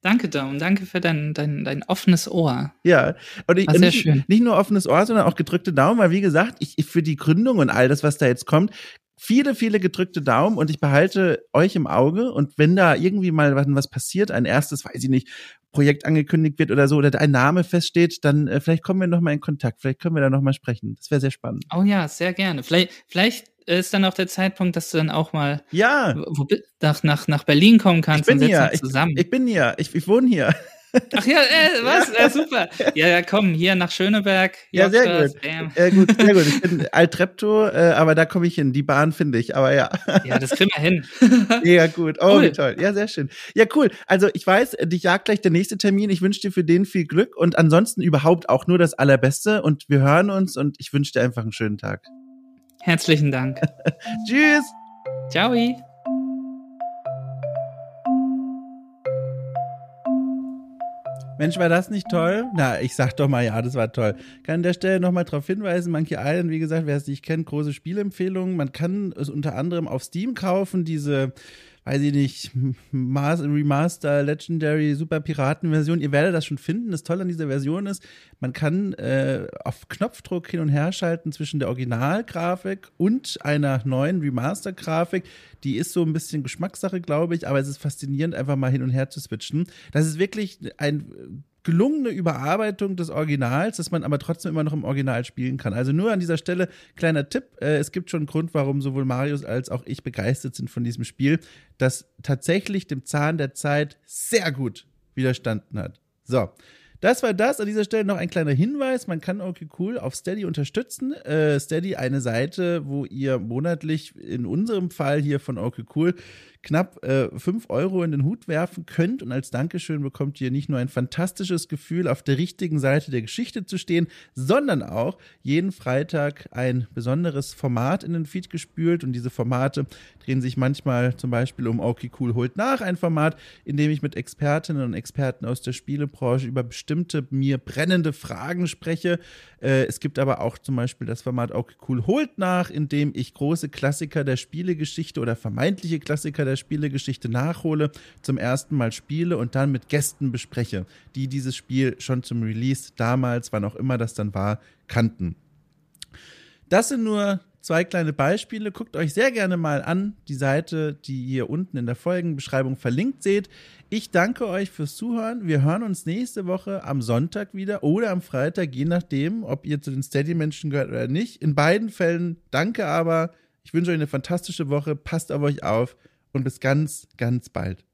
Danke, Dom. Danke für dein, dein, dein offenes Ohr. Ja, und ich, sehr nicht, schön. nicht nur offenes Ohr, sondern auch gedrückte Daumen, weil wie gesagt, ich, ich für die Gründung und all das, was da jetzt kommt, viele, viele gedrückte Daumen und ich behalte euch im Auge und wenn da irgendwie mal was passiert, ein erstes, weiß ich nicht, Projekt angekündigt wird oder so oder ein Name feststeht, dann äh, vielleicht kommen wir noch mal in Kontakt, vielleicht können wir da noch mal sprechen. Das wäre sehr spannend. Oh ja, sehr gerne. Vielleicht, vielleicht ist dann auch der Zeitpunkt, dass du dann auch mal ja. wo, nach, nach, nach Berlin kommen kannst und hier. zusammen. Ich, ich bin hier, ich, ich wohne hier. Ach ja, äh, was? Ja. super. Ja, ja, komm, hier nach Schöneberg. Ja, sehr gut. Äh, gut. Sehr gut. Ich bin Altrepto, äh, aber da komme ich hin. Die Bahn finde ich, aber ja. Ja, das kriegen wir hin. ja, gut. Oh, cool. wie toll. Ja, sehr schön. Ja, cool. Also ich weiß, dich jagt gleich der nächste Termin. Ich wünsche dir für den viel Glück und ansonsten überhaupt auch nur das Allerbeste und wir hören uns und ich wünsche dir einfach einen schönen Tag. Herzlichen Dank. Tschüss. Ciao. Mensch, war das nicht toll? Na, ich sag doch mal, ja, das war toll. Kann an der Stelle nochmal darauf hinweisen, Monkey Island, wie gesagt, wer es nicht kennt, große Spielempfehlungen. Man kann es unter anderem auf Steam kaufen, diese weiß ich nicht, Remaster, Legendary, Super Piraten-Version. Ihr werdet das schon finden. Das Tolle an dieser Version ist, man kann äh, auf Knopfdruck hin und her schalten zwischen der Originalgrafik und einer neuen Remaster-Grafik. Die ist so ein bisschen Geschmackssache, glaube ich, aber es ist faszinierend, einfach mal hin und her zu switchen. Das ist wirklich ein gelungene Überarbeitung des Originals, dass man aber trotzdem immer noch im Original spielen kann. Also nur an dieser Stelle kleiner Tipp, äh, es gibt schon einen Grund, warum sowohl Marius als auch ich begeistert sind von diesem Spiel, das tatsächlich dem Zahn der Zeit sehr gut widerstanden hat. So, das war das. An dieser Stelle noch ein kleiner Hinweis. Man kann okay cool auf Steady unterstützen. Äh, Steady, eine Seite, wo ihr monatlich in unserem Fall hier von okay cool knapp äh, 5 Euro in den Hut werfen könnt. Und als Dankeschön bekommt ihr nicht nur ein fantastisches Gefühl, auf der richtigen Seite der Geschichte zu stehen, sondern auch jeden Freitag ein besonderes Format in den Feed gespült. Und diese Formate drehen sich manchmal zum Beispiel um Okay Cool holt nach, ein Format, in dem ich mit Expertinnen und Experten aus der Spielebranche über bestimmte mir brennende Fragen spreche. Äh, es gibt aber auch zum Beispiel das Format Okay Cool holt nach, in dem ich große Klassiker der Spielegeschichte oder vermeintliche Klassiker der Spielegeschichte nachhole, zum ersten Mal spiele und dann mit Gästen bespreche, die dieses Spiel schon zum Release damals, wann auch immer das dann war, kannten. Das sind nur zwei kleine Beispiele. Guckt euch sehr gerne mal an die Seite, die ihr unten in der Folgenbeschreibung verlinkt seht. Ich danke euch fürs Zuhören. Wir hören uns nächste Woche am Sonntag wieder oder am Freitag, je nachdem, ob ihr zu den Steady-Menschen gehört oder nicht. In beiden Fällen danke aber. Ich wünsche euch eine fantastische Woche. Passt auf euch auf und bis ganz, ganz bald.